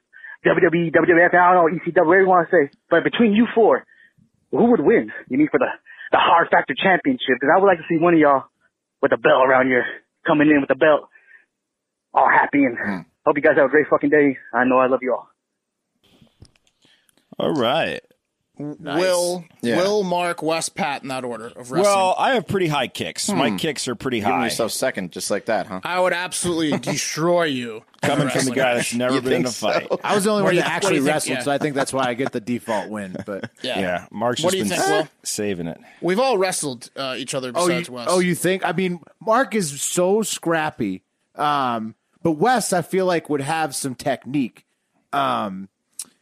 WWE, WWF, I don't know, ECW, whatever you want to say. But between you four, who would win? You mean for the, the Hard Factor Championship? Because I would like to see one of y'all with a belt around here, coming in with a belt, all happy and hmm. hope you guys have a great fucking day. I know I love you all. All right. Will Yeah. Will Mark Wes, Pat in that order of wrestling? Well, I have pretty high kicks. My Hmm. kicks are pretty high. Giving high. yourself second, just like that, huh? I would absolutely [laughs] destroy you. Coming from the guy that's never been in a fight. so? I was the only one do that you- what do actually you wrestled, Yeah. so I think that's why I get the default win. But [laughs] Yeah. Yeah, Mark's What just been think, Will? saving it. We've all wrestled uh, each other oh, you, besides Wes. oh, you think? I mean, Mark is so scrappy, um, but Wes, I feel like would have some technique. Um,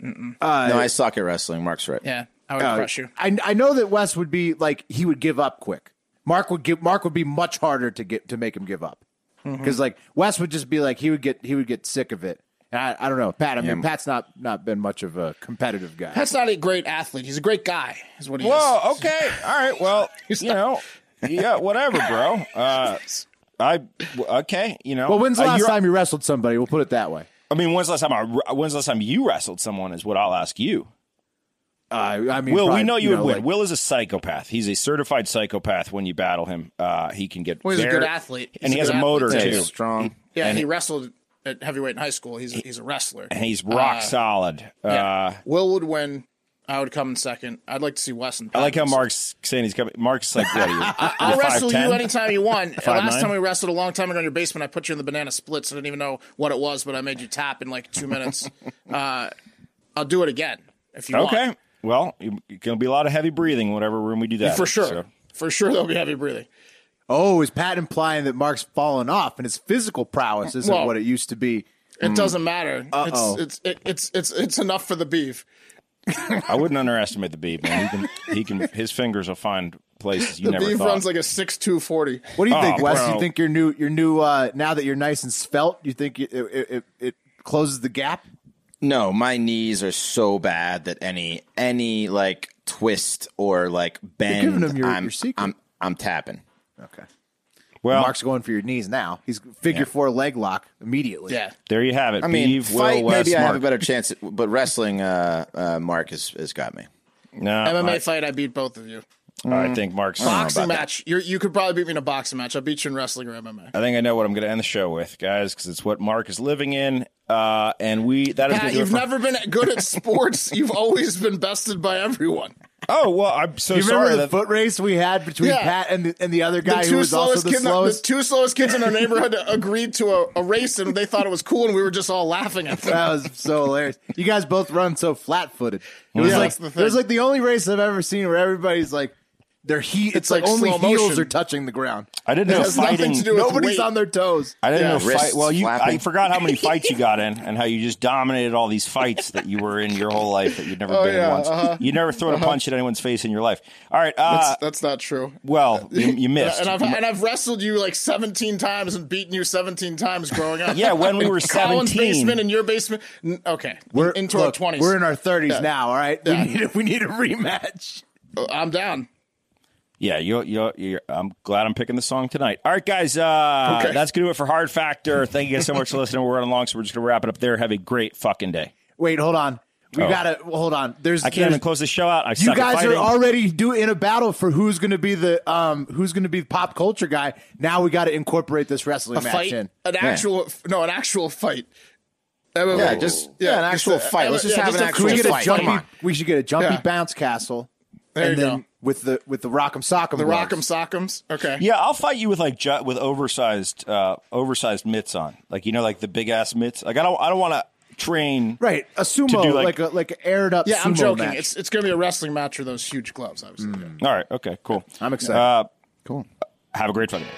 uh, no, I suck at wrestling. Mark's right. yeah, I would Uh, crush you. I I know that Wes would be like he would give up quick. Mark would give Mark would be much harder to get to make him give up Mm-hmm. because like Wes would just be like he would get he would get sick of it. And I, I don't know Pat. I mean Yeah. Pat's not not been much of a competitive guy. Pat's not a great athlete. He's a great guy. Is what he Whoa, is. okay. All right. Well, [laughs] you know, yeah, whatever, bro. Uh, I okay, you know. well, when's the uh, last you're- time you wrestled somebody? We'll put it that way. I mean, when's the last time I, when's the last time you wrestled someone is what I'll ask you. Uh, I mean, Will, probably, we know you, would win. like- Will is a psychopath. He's a certified psychopath when you battle him. Uh, he can get Well, he's a good athlete. and he a has a motor athlete, too. He's strong. Yeah, And he he- wrestled at heavyweight in high school. He's he's a wrestler. And he's rock Uh, solid. Yeah. Uh, Will would win. I would come in second. I'd like to see Wes and I like how Mark's saying he's coming. Mark's like, what are you? [laughs] I'll you're wrestle 5'10"? you anytime you want. [laughs] And Five last nine? time we wrestled a long time ago in your basement, I put you in the banana splits. I didn't even know what it was, but I made you tap in like two minutes. [laughs] uh, I'll do it again if you want. Okay. Well, you- it's going to be a lot of heavy breathing in whatever room we do that. For in, sure. so. For sure, there'll be heavy breathing. Oh, is Pat implying that Mark's fallen off and his physical prowess isn't Well, what it used to be? It doesn't matter. Uh-oh. It's it's it, it's it's it's enough for the beef. I wouldn't underestimate the beef, man. He can, he can, his fingers will find places you the never beef thought. runs like a six two forty. What do you Oh, think, Wes? bro. You think your new your new uh, now that you're nice and svelte, you think it it, it, it closes the gap? No, my knees are so bad that any any like twist or like bend, giving him your- I'm, your secret. I'm I'm tapping. Okay. Well, Mark's going for your knees now. He's figure four leg lock immediately. Yeah. there you have it. I mean, Beef, Will, fight Wes, maybe I have a better [laughs] chance, at, but wrestling, uh, uh, Mark has has got me. No, MMA I, fight, I beat both of you. I think Mark's. Boxing match, you you could probably beat me in a boxing match. I beat you in wrestling or MMA. I think I know what I'm going to end the show with, guys, because it's what Mark is living in, uh, and we that is Pat, gonna you've for- never been good at sports. you've always been bested by everyone. Oh well, I'm so you remember sorry. the that- foot race we had between Yeah. Pat and the, and the other guy the who two was also slowest the kids, the two slowest kids in our neighborhood agreed to a, a race, and they thought it was cool, and we were just all laughing at them. that was so hilarious. You guys both run so flat footed. It was Yeah, like it was like the only race I've ever seen where everybody's like their heat. It's, It's like, like only slow heels motion. are touching the ground. I didn't It know has nothing fighting. to do with Nobody's weight. on their toes. I didn't Yeah. know fight. Well, you. I forgot how many fights you got in, and how you just dominated all these fights that you were in your whole life that you'd never [laughs] Oh, been yeah, in once. uh-huh. You never thrown a punch at anyone's face in your life. All right. Uh, That's, that's not true. well, you, you [laughs] missed. And I've and I've wrestled you like seventeen times and beaten you seventeen times growing up. [laughs] Yeah, when we were Colin's 17. basement and your basement. N- Okay, We're into look, our twenties. We're in our thirties Yeah. now. All right, Yeah. we need a, we need a rematch. I'm down. Yeah, you you you I'm glad I'm picking the song tonight. All right, guys, uh, Okay. that's gonna do it for Hard Factor. Thank you guys so much for listening. We're running long, so we're just gonna wrap it up there. Have a great fucking day. Wait, hold on. We Oh. gotta hold on. There's I can't there's- even close the show out. I You guys are already doing in a battle for who's going to be the um who's going to be the pop culture guy. Now we got to incorporate this wrestling A match fight, in. an actual no, an actual fight. MMA. Yeah, just yeah, an actual a- fight. Let's just yeah, have an actual we fight. jumpy? Come on. We should get a jumpy Yeah. bounce castle, There and you then go. With the with the Rock'em Sock'em. The gloves. Rock'em Sock'ems. Okay. Yeah, I'll fight you with like ju- with oversized uh, oversized mitts on, like you know, like the big ass mitts. Like I don't I don't want to train. Right, a sumo, To do, like, like- a like an aired up. Yeah, I'm joking. match. It's it's gonna be a wrestling match with those huge gloves. Obviously. All right. Okay. Cool. I'm excited. Uh, cool. have a great fucking day.